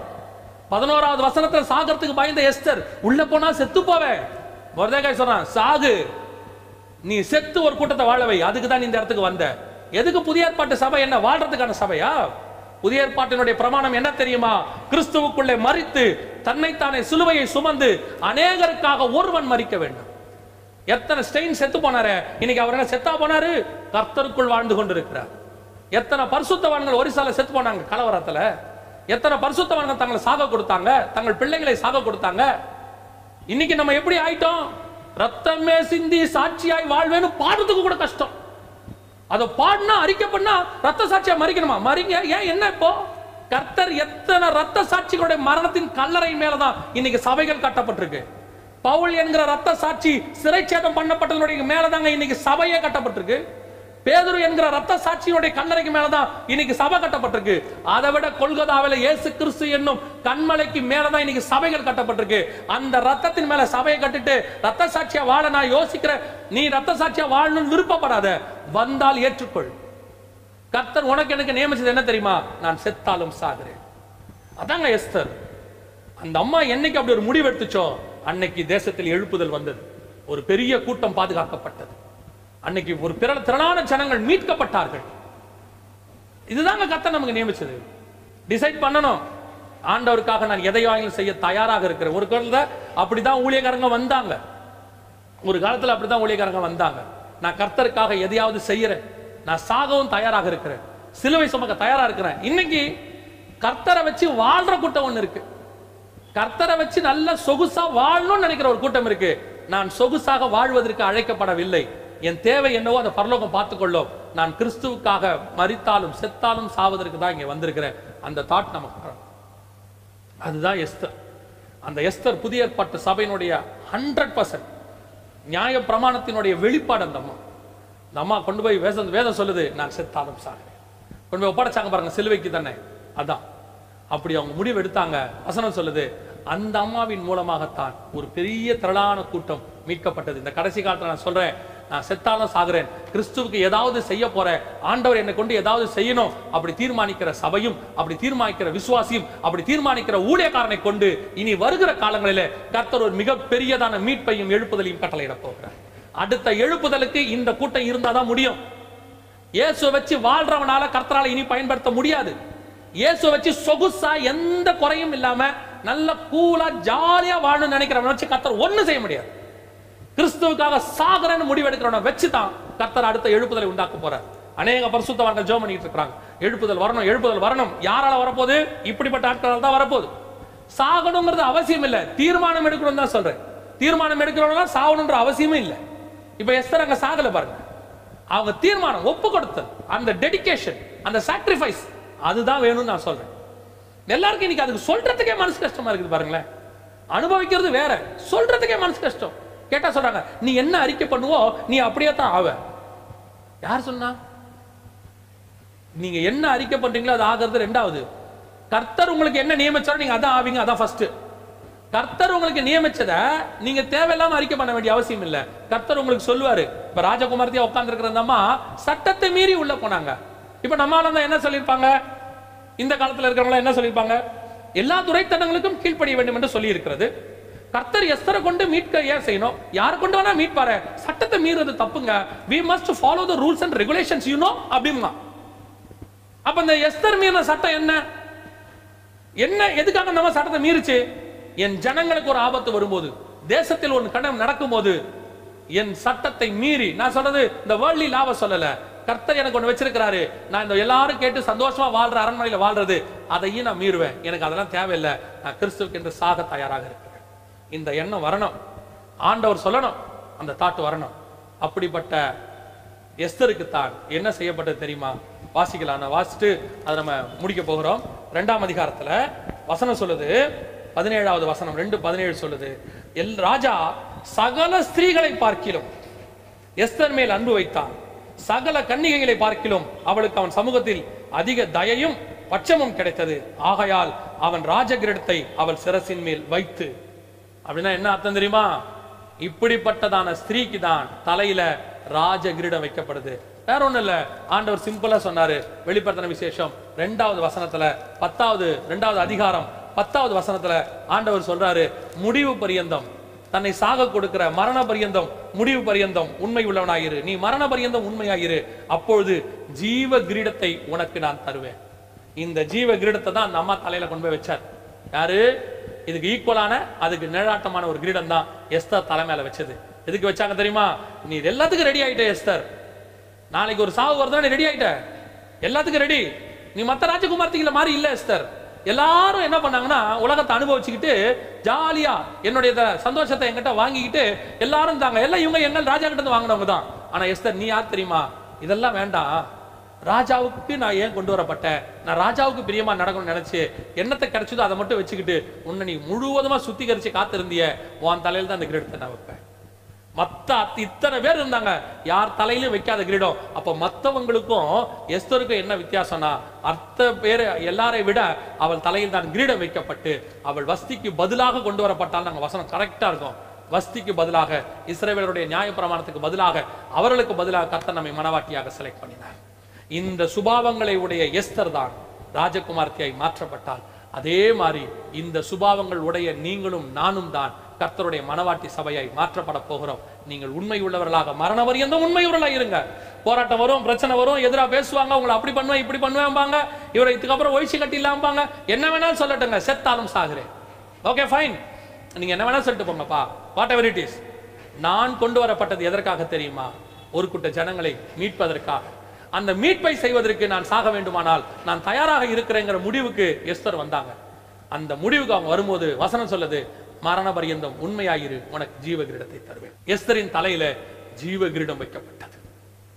A: பதினோராவது வசனத்துல சாகரத்துக்கு பயந்த எஸ்தர். உள்ள போனா செத்து போவேன். மொர்தேகாய் சொல்றான் சாகு. நீ செத்து ஒரு கூட்டத்தை வாழவை அதுக்கு தான் இந்த இடத்துக்கு வந்த. எதுக்கு புதிய ஏற்பாட்டு சபை என்ன? வாழ்றதுக்கான சபையா? புதிய ஏற்பாட்டினுடைய பிரமாணம் என்ன தெரியுமா? கிறிஸ்துவுக்குள்ளே மறித்து தன்னைத்தானே சிலுவையை சுமந்து அநேகருக்காக ஒருவன் மறிக்க வேண்டும். எத்தனை ஸ்டெயின் செத்து போனாரு? இன்னைக்கு அவர் என்ன செத்தா போனாரு? கர்த்தருக்குள் வாழ்ந்து கொண்டிருக்கிறார். எத்தனை பரிசுத்தவான்கள் ஒரிசால செத்து போனாங்க கலவரத்துல? எத்தனை பரிசுத்தவான்கள் தங்களை சாக கொடுத்தாங்க? தங்கள் பிள்ளைகளை சாக கொடுத்தாங்க? இன்னைக்கு நம்ம எப்படி ஆயிட்டோம்? ரத்தமே சிந்தி சாட்சியாய் வாழ்வேன்னு பாடுறதுக்கு கூட கஷ்டம். அதை பாடினா அறிக்கை பண்ணா ரத்த சாட்சியா மறிக்கணுமா? மறிங்க. ஏன்? என்ன இப்போ? கர்த்தர் எத்தனை ரத்த சாட்சிகளுடைய மரணத்தின் கல்லறை மேலதான் இன்னைக்கு சபைகள் கட்டப்பட்டிருக்கு. பவுல் என்கிற ரத்த சாட்சி சிறைச்சேதம் பண்ணப்பட்டதனுடைய மேலதாங்க இன்னைக்கு சபையே கட்டப்பட்டிருக்கு. பேதுரு என்கிற ரத்த சாட்சியினுடைய கல்லறைக்கு மேலதான் இன்னைக்கு சபை கட்டப்பட்டிருக்கு. அதை விட கொல்கதாவில இயேசு கிறிஸ்து என்னும் கண்மலைக்கு மேலதான் இன்னைக்கு சபைகள் கட்டப்பட்டிருக்கு. அந்த ரத்தத்தின் மேல சபையை கட்டிட்டு ரத்த சாட்சியா வாழ நான் யோசிக்கிறேன். நீ ரத்த சாட்சியா வாழணும்னு விருப்பப்படாத. வந்தால் ஏற்றுக்கொள். கர்த்தர் உனக்கு எனக்கு நியமிச்சது என்ன தெரியுமா? நான் செத்தாலும் சாகிறேன். அதாங்க எஸ்தர். அந்த அம்மா என்னைக்கு அப்படி ஒரு முடிவு எடுத்துச்சோ அன்னைக்கு தேசத்தில் எழுப்புதல் வந்தது. ஒரு பெரிய கூட்டம் பாதுகாக்கப்பட்டது. அன்னைக்கு ஒரு பிற திரளான ஜனங்கள் மீட்கப்பட்டார்கள். இதுதாங்க கர்த்தர் நமக்கு நியமிச்சது. டிசைட் பண்ணணும். ஆண்டவருக்காக நான் எதையாயும் செய்ய தயாராக இருக்கிறேன். ஒரு காலத்தில் அப்படிதான் ஊழியக்காரங்க வந்தாங்க. ஒரு காலத்தில் அப்படிதான் ஊழியக்காரங்க வந்தாங்க. நான் கர்த்தருக்காக எதையாவது செய்யறேன். நான் சாகவும் தயாராக இருக்கிறேன். சிலுவை சுமக்க தயாரா இருக்கிறேன். இன்னைக்கு கர்த்தரை வச்சு வாழ்ற கூட்டம் ஒண்ணு இருக்கு. கர்த்தரை வச்சு நல்ல சொகுசா வாழணும்னு நினைக்கிற ஒரு கூட்டம் இருக்கு. நான் சொகுசாக வாழ்வதற்கு அழைக்கப்படவில்லை. என் தேவை என்னவோ அந்த பரலோகம் பார்த்துக்கொள்ளும். நான் கிறிஸ்துவுக்காக மரித்தாலும் செத்தாலும் சாவதற்கு தான் இங்கே வந்திருக்கிறேன். அந்த தாட் நமக்கு அதுதான் எஸ்தர். அந்த எஸ்தர் புதிய ஏற்பாட்டு சபையினுடைய ஹண்ட்ரட் பர்சன்ட் நியாய பிரமாணத்தினுடைய வெளிப்பாடு அந்த அம்மா. இந்த அம்மா கொண்டு போய் வேதம் வேதம் சொல்லுது நான் செத்தாலும் சாகிறேன். கொண்டு போய் ஒப்படைச்சாங்க பாருங்க சிலுவைக்கு தானே? அதான். அப்படி அவங்க முடிவு எடுத்தாங்க. வசனம் சொல்லுது அந்த அம்மாவின் மூலமாகத்தான் ஒரு பெரிய திரளான கூட்டம் மீட்கப்பட்டது. இந்த கடைசி காலத்தில் நான் சொல்றேன் நான் செத்தாலும் சாகுறேன். கிறிஸ்துவுக்கு ஏதாவது செய்ய போறேன் ஆண்டவர் என்னை கொண்டு ஏதாவது செய்யணும். அப்படி தீர்மானிக்கிற சபையும் அப்படி தீர்மானிக்கிற விசுவாசியும் அப்படி தீர்மானிக்கிற ஊழியக்காரனை கொண்டு இனி வருகிற காலங்களிலே கர்த்தர் ஒரு மிக பெரியதான மீட்பையும் எழுப்புதலையும் கட்டளையிட போகிறார். அடுத்த எழுப்புதலுக்கு இந்த கூட்டம் இருந்தாதான் முடியும். இயேசுவை வச்சு வாழ்றவனால கர்த்தரால இனி பயன்படுத்த முடியாது. இயேசுவை வச்சு சொகுசா எந்த குறையும் இல்லாம நல்ல கூலா ஜாலியா வாழணும்னு நினைக்கிறவன வச்சு கர்த்தர் ஒண்ணு செய்ய முடியாது. கிறிஸ்துவுக்காக சாகரன்னு முடிவெடுக்கிறவனை வச்சு தான் கர்த்தர் அடுத்த எழுப்புதலை உண்டாக்க போறார். அநேக பரிசுத்தவான்கள் ஜோ பண்ணிட்டு இருக்கிறாங்க. எழுப்புதல் வரணும் எழுப்புதல் வரணும். யாரால வரப்போகுது? இப்படிப்பட்ட ஆட்களால் தான் வரப்போகுது. சாகணுங்கிறது அவசியம் இல்லை. தீர்மானம் எடுக்கணும் தான் சொல்றேன். தீர்மானம் எடுக்கிறவங்க சாகணுன்ற அவசியமே இல்லை. இப்போ எஸ்தர் அங்க சாகல பாருங்க. அவங்க தீர்மானம் ஒப்பு கொடுத்தல் அந்த டெடிகேஷன் அந்த சாக்ரிஃபைஸ் அதுதான் வேணும்னு நான் சொல்றேன். எல்லாருக்கும் இன்னைக்கு அதுக்கு சொல்றதுக்கே மனசு கஷ்டமா இருக்குது பாருங்களேன். அனுபவிக்கிறது வேற சொல்றதுக்கே மனசு கஷ்டம். கேட்டா சொல்றாங்க நீ என்ன அறிக்கை பண்ணுவோ நீ அப்படியே தான் ஆவ. யார் சொன்னா? நீங்க என்ன அறிக்கை பண்றீங்களோ அது ஆகிறது ரெண்டாவது. கர்த்தர் உங்களுக்கு என்ன நியமிச்சாலும் நீங்க அதான் ஆவீங்க அதான் ஃபர்ஸ்ட் கர்த்தர் உங்களுக்கு நியமிச்சத நீங்க தேவையில்லாம அறிக்கை பண்ண வேண்டிய அவசியம் இல்ல. கர்த்தர் உங்களுக்கு சொல்லுவாரு இப்ப ராஜகுமாரத்தியா உட்கார்ந்து இருக்கிற சட்டத்தை மீறி உள்ள போனாங்க. இப்ப நம்மளால என்ன சொல்லியிருப்பாங்க? இந்த காலத்துல இருக்கிறவங்க என்ன சொல்லியிருப்பாங்க? எல்லா துறைத்தனங்களுக்கும் கீழ்ப்படிய வேண்டும் என்று சொல்லி இருக்கிறது கர்த்தர் எஸ்தரை கொண்டு மீட்க ஏன் செய்யணும்? யார் கொண்டு வேணா மீட்பாரு சட்டத்தை மீறது தப்புங்க. We must follow the rules and regulations you know அப்படிமா அப்ப இந்த எஸ்தர் மீறின சட்டம் என்ன? என்ன எதுக்காக நம்ம சட்டத்தை மீறிச்சு? என் ஜனங்களுக்கு ஒரு ஆபத்து வரும்போது தேசத்தில் ஒரு கணம் நடக்கும்போது என் சட்டத்தை மீறி நான் சொல்றது இந்த வேர்ல்ட்லி லாவ சொல்லல. கர்த்தர் எனக்கு ஒண்ணு வச்சிருக்கிறாரு. நான் இந்த எல்லாரும் கேட்டு சந்தோஷமா வாழ்ற அரண்மனையில வாழ்றது அதையும் நான் மீறுவேன். எனக்கு அதெல்லாம் தேவையில்லை. நான் கிறிஸ்துவுக்கு என்று சாக தயாராக இருக்கிறேன். இந்த எண்ணம் வரணும். ஆண்டவர் சொல்லணும். அந்த தாட்டு வரணும். அப்படிப்பட்ட எஸ்தருக்கு தான் என்ன செய்யப்பட்டது தெரியுமா? வாசிக்கலாம். நான் வாசிட்டு அதை நம்ம முடிக்க போகிறோம். ரெண்டாம் அதிகாரத்துல வசனம் சொல்லுது பதினேழாவது வசனம் ரெண்டு பதினேழு சொல்லுது. எல் ராஜா சகல ஸ்திரீகளை பார்க்கிலும் எஸ்தர் மேல் அன்பு வைத்தான். சகல கன்னிகைகளை பார்க்கிலும் அவளுக்கு அவன் சமூகத்தில் அதிக தயையும் பட்சமும் கிடைத்தது. ஆகையால் அவன் ராஜகிரடத்தை அவள் சிரசின் மேல் வைத்து. அப்படின்னா என்ன அர்த்தம் தெரியுமா? இப்படிப்பட்டதான ஸ்திரீக்கு தான் தலையில ராஜகிரீடம் வைக்கப்படுது. வேற ஒண்ணும் இல்ல. ஆண்டவர் சிம்பிளா சொன்னாரு. வெளிப்படுத்தின விசேஷம் ரெண்டாவது வசனத்துல பத்தாவது ரெண்டாவது அதிகாரம் பத்தாவது வசனத்துல ஆண்டவர் சொல்றாரு முடிவு பரியந்தம். தன்னை சாக கொடுக்கிற மரண பரியந்தம் முடிவு பரியந்தம் உண்மை உள்ளவனாயிரு. நீ மரண பரியந்தம் உண்மையாயிரு. அப்பொழுது ஜீவ கிரீடத்தை உனக்கு நான் தருவேன். இந்த ஜீவ கிரீடத்தை தான் அந்த அம்மா தலையில கொண்டு போய் வச்சார். யாரு? இதுக்கு ஈக்குவலான அதுக்கு நிழலாட்டமான ஒரு கிரீடம் தான் எஸ்தர் தலை மேல வச்சது. எதுக்கு வச்சாங்க தெரியுமா? நீ இது எல்லாத்துக்கும் ரெடி ஆயிட்ட எஸ்தர். நாளைக்கு ஒரு சாவு வருதா நீ ரெடி ஆயிட்ட. எல்லாத்துக்கும் ரெடி நீ மத்த ராஜகுமார்த்திகளை மாதிரி இல்ல எஸ்தர். எல்லாரும் என்ன பண்ணாங்கன்னா உலகத்தை அனுபவிச்சுக்கிட்டு ஜாலியா என்னுடைய சந்தோஷத்தை எங்கிட்ட வாங்கிக்கிட்டு எல்லாரும் தாங்க எல்லாம் இவங்க எங்கள் ராஜா கிட்ட இருந்து வாங்கினவங்க தான். ஆனா எஸ்தர் நீ யார் தெரியுமா? இதெல்லாம் வேண்டாம் ராஜாவுக்கு நான் ஏன் கொண்டு வரப்பட்டேன்? நான் ராஜாவுக்கு பிரியமா நடக்கணும்னு நினைச்சு என்னத்தை கிடைச்சதோ அதை மட்டும் வச்சுக்கிட்டு உன்னை நீ முழுவதுமா சுத்திகரிச்சு காத்திருந்திய. உன் தலையில தான் அந்த கிரெடிட் நான் வைப்பேன். மத்த இத்தனை பேர் இருந்தாங்க. யார் தலையிலும் வைக்காத கிரீடம். அப்ப மத்தவங்களுக்கும் எஸ்தருக்கும் என்ன வித்தியாசம்னா அர்த்த பேர் எல்லாரை விட அவள் தலையில் தான் கிரீடம் வைக்கப்பட்டு அவள் வஸ்திக்கு பதிலாக கொண்டு வரப்பட்டால் நாங்க வசனம் கரெக்டா இருக்கும். வஸ்திக்கு பதிலாக இஸ்ரவேலருடைய நியாயப்பிரமாணத்துக்கு பதிலாக அவர்களுக்கு பதிலாக கர்த்தர் நம்மை மனவாட்டியாக செலக்ட் பண்ணினார். இந்த சுபாவங்களை உடைய எஸ்தர் தான் ராஜகுமார்த்தியாய் மாற்றப்பட்டால் அதே மாதிரி இந்த சுபாவங்கள் உடைய நீங்களும் நானும் தான் கர்த்தருடைய மனவாட்டி சபையாய் மாற்றப்பட போகிறோம். நீங்கள் உண்மை உள்ளவர்களாக மரண வரியந்தம் உண்மை உள்ளவர்களாக இருங்க. போராட்டம் வரும் பிரச்சனை வரும் எதிரா பேசுவாங்க உங்களை அப்படி பண்ணுவேன் இப்படி பண்ணுவேன்பாங்க இவரை இதுக்கப்புறம் ஒழிச்சு கட்டி இல்லாம்பாங்க. என்ன வேணாலும் சொல்லட்டுங்க செத்தாலும் சாகுறேன். ஓகே ஃபைன் நீங்க என்ன வேணாலும் சொல்லிட்டு போங்கப்பா. வாட் எவர் இட் இஸ் நான் கொண்டு வரப்பட்டது எதற்காக தெரியுமா? ஒரு கூட்ட ஜனங்களை மீட்பதற்காக. அந்த மீட்பை செய்வதற்கு நான் சாக வேண்டுமானால் நான் தயாராக இருக்கிறேங்கிற முடிவுக்கு எஸ்தர் வந்தாங்க. அந்த முடிவுக்கு அவங்க வரும்போது வசனம் சொல்லுது மரண பரியந்தம் உண்மையாயிரு உனக்கு ஜீவ கிரீடத்தை தருவேன். எஸ்தரின் தலையில ஜீவ கிரீடம் வைக்கப்பட்டது.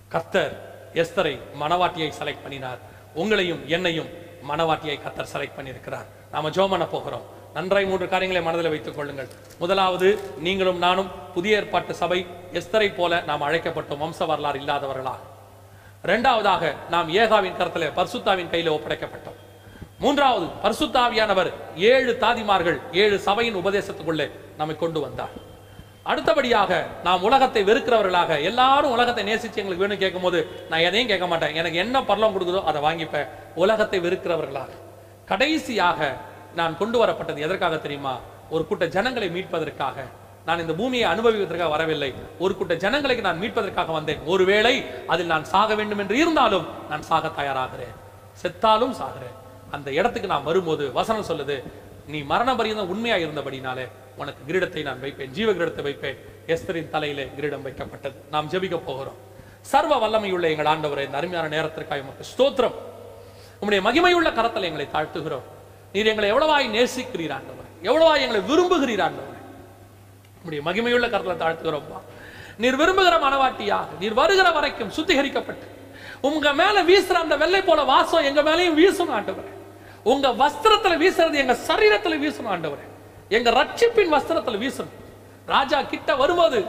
A: கர்த்தர் எஸ்தரை மனவாட்டியை செலக்ட் பண்ணினார். உங்களையும் என்னையும் மனவாட்டியை கர்த்தர் செலக்ட் பண்ணியிருக்கிறார். நாம ஜோம் பண்ண போகிறோம். நன்றாய் மூன்று காரியங்களை மனதில் வைத்துக் கொள்ளுங்கள். முதலாவது நீங்களும் நானும் புதிய ஏற்பாட்டு சபை எஸ்தரை போல நாம் அழைக்கப்பட்டோம். வம்ச வரலாறு இல்லாதவர்களாக. இரண்டாவதாக நாம் ஏகாவின் கரத்திலே பர்சுத்தாவின் கையில் ஒப்படைக்கப்பட்டோம். மூன்றாவது பரிசுத்தாவியானவர் ஏழு தாதிமார்கள் ஏழு சபையின் உபதேசத்துக்குள்ளே நம்மை கொண்டு வந்தார். அடுத்தபடியாக நாம் உலகத்தை வெறுக்கிறவர்களாக எல்லாரும் உலகத்தை நேசிச்சு எங்களுக்கு வேணும் கேட்கும்போது நான் எதையும் கேட்க மாட்டேன். எனக்கு என்ன பரலம் கொடுக்குதோ அதை வாங்கிப்பேன். உலகத்தை வெறுக்கிறவர்களாக. கடைசியாக நான் கொண்டு வரப்பட்டது எதற்காக தெரியுமா? ஒரு கூட்ட ஜனங்களை மீட்பதற்காக. நான் இந்த பூமியை அனுபவிப்பதற்காக வரவில்லை. ஒரு கூட்ட ஜனங்களை நான் மீட்பதற்காக வந்தேன். ஒருவேளை அதில் நான் சாக வேண்டும் என்று இருந்தாலும் நான் சாக தயாராகிறேன். செத்தாலும் சாகிறேன். அந்த இடத்துக்கு நான் வரும்போது வசனம் சொல்லுது நீ மரண பரியந்தம் உண்மையா இருந்தபடினாலே உனக்கு கிரீடத்தை நான் வைப்பேன் ஜீவ கிரீடத்தை வைப்பேன். எஸ்தரின் தலையிலே கிரீடம் வைக்கப்பட்டது. நாம் ஜெபிக்க போகிறோம். சர்வ வல்லமையுள்ள எங்கள் ஆண்டவரை இந்த அருமையான நேரத்திற்காக உமக்கு ஸ்தோத்திரம். உம்முடைய மகிமையுள்ள கரத்தில் எங்களை தாழ்த்துகிறோம். நீர் எங்களை எவ்வளவாய் நேசிக்கிறீர் ஆண்டவர் எவ்வளவாய் எங்களை விரும்புகிறீர் ஆண்டவர். உம்முடைய மகிமையுள்ள கரத்தில் தாழ்த்துகிறோம்ப்பா நீர் விரும்புகிற மனவாட்டியாக நீர் வருகிற வரைக்கும் சுத்திகரிக்கப்பட்டு உங்க மேல வீசுற அந்த வெள்ளை போல வாசம் எங்க மேலயும் வீசும் ஆண்டவர். உங்க வஸ்திரத்துல வீசுறது எங்க சரீரத்துல வீசணும் ஆண்டவரே. எங்க ரட்சிப்பின் வஸ்திரத்துல வீசணும். ராஜா கிட்ட வரும்போது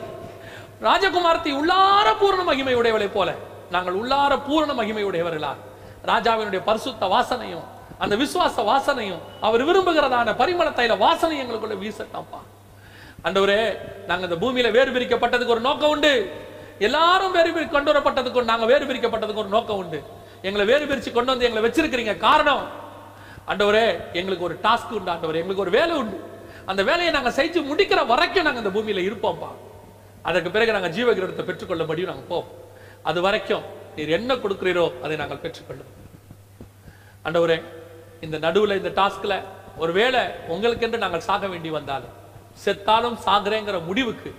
A: ராஜகுமார்த்தி உள்ளார பூரண மகிமை உடையவளை போல நாங்கள் உள்ளார பூரண மகிமை உடையவர்களா? ராஜாவினுடைய பரிசுத்த வாசனையும் அந்த விசுவாச வாசனையும் அவர் விரும்புகிறதான பரிமள தைல வாசனை எங்களுக்குள்ள வீசட்டாம்ப்பா. அண்டவரே நாங்க இந்த பூமியில வேறு பிரிக்கப்பட்டதுக்கு ஒரு நோக்கம் உண்டு. எல்லாரும் வேறு பிரி கொண்டு வரப்பட்டதுக்கு நாங்க வேறு பிரிக்கப்பட்டதுக்கு ஒரு நோக்கம் உண்டு. எங்களை வேறு பிரித்து கொண்டு வந்து எங்களை வச்சிருக்கிறீங்க. காரணம் ஆண்டவரே எங்களுக்கு ஒரு டாஸ்க் உண்டு ஆண்டவரே எங்களுக்கு ஒரு வேலை உண்டு. அந்த வேலையை நாங்க செஞ்சு முடிக்கிற வரைக்கும் நாங்கள் இந்த பூமியில இருப்போம்ப்பா அதற்கு பிறகு நாங்க ஜீவகிரகத்தை பெற்றுக்கொள்ளபடியும் நாங்கள் போவோம். அது வரைக்கும் நீர் என்ன கொடுக்குறீரோ அதை நாங்கள் பெற்றுக்கொள்ளும். ஆண்டவரே இந்த நடுவுல இந்த டாஸ்கில் ஒருவேளை உங்களுக்கென்று நாங்கள் சாக வேண்டி வந்தாலும் செத்தாலும் சாகிறேங்கிற முடிவுக்கு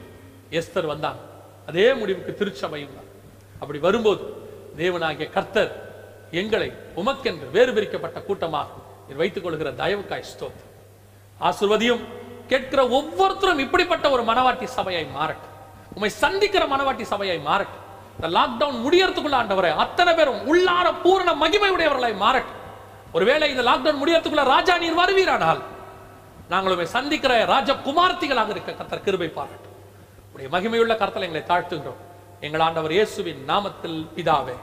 A: எஸ்தர் வந்தாங்க. அதே முடிவுக்கு திருச்சபையும் தான் அப்படி வரும்போது தேவனாகிய கர்த்தர் எங்களை உமக்கென்று வேறு பிரிக்கப்பட்ட கூட்டமாக வைத்துக் கொள்கிற தயவுக்காய் ஸ்தோத்திரம். ஆசிர்வதியும் கேட்கிற ஒவ்வொருத்தரும் இப்படிப்பட்ட ஒரு மனவாட்டி சபையாய் மாறட்டும். உம்மை சந்திக்கிற மனவாட்டி சபையாய் மாறட்டும். இந்த லாக்டவுன் முடியறதுக்குள்ள ஆண்டவரை அத்தனை பேரும் உள்ளார பூரண மகிமை உடையவர்களாய் மாறட்டும். ஒருவேளை இந்த லாக்டவுன் முடியறதுக்குள்ள ராஜா நீர் வருவீரானால் நாங்கள் உம்மை சந்திக்கிற ராஜகுமார்த்திகளாக இருக்க கர்த்தர் கிருபை பாராட்டும். உடைய மகிமையுள்ள கருத்தலை எங்களை தாழ்த்துகிறோம். எங்கள் ஆண்டவர் இயேசுவின் நாமத்தில் பிதாவே.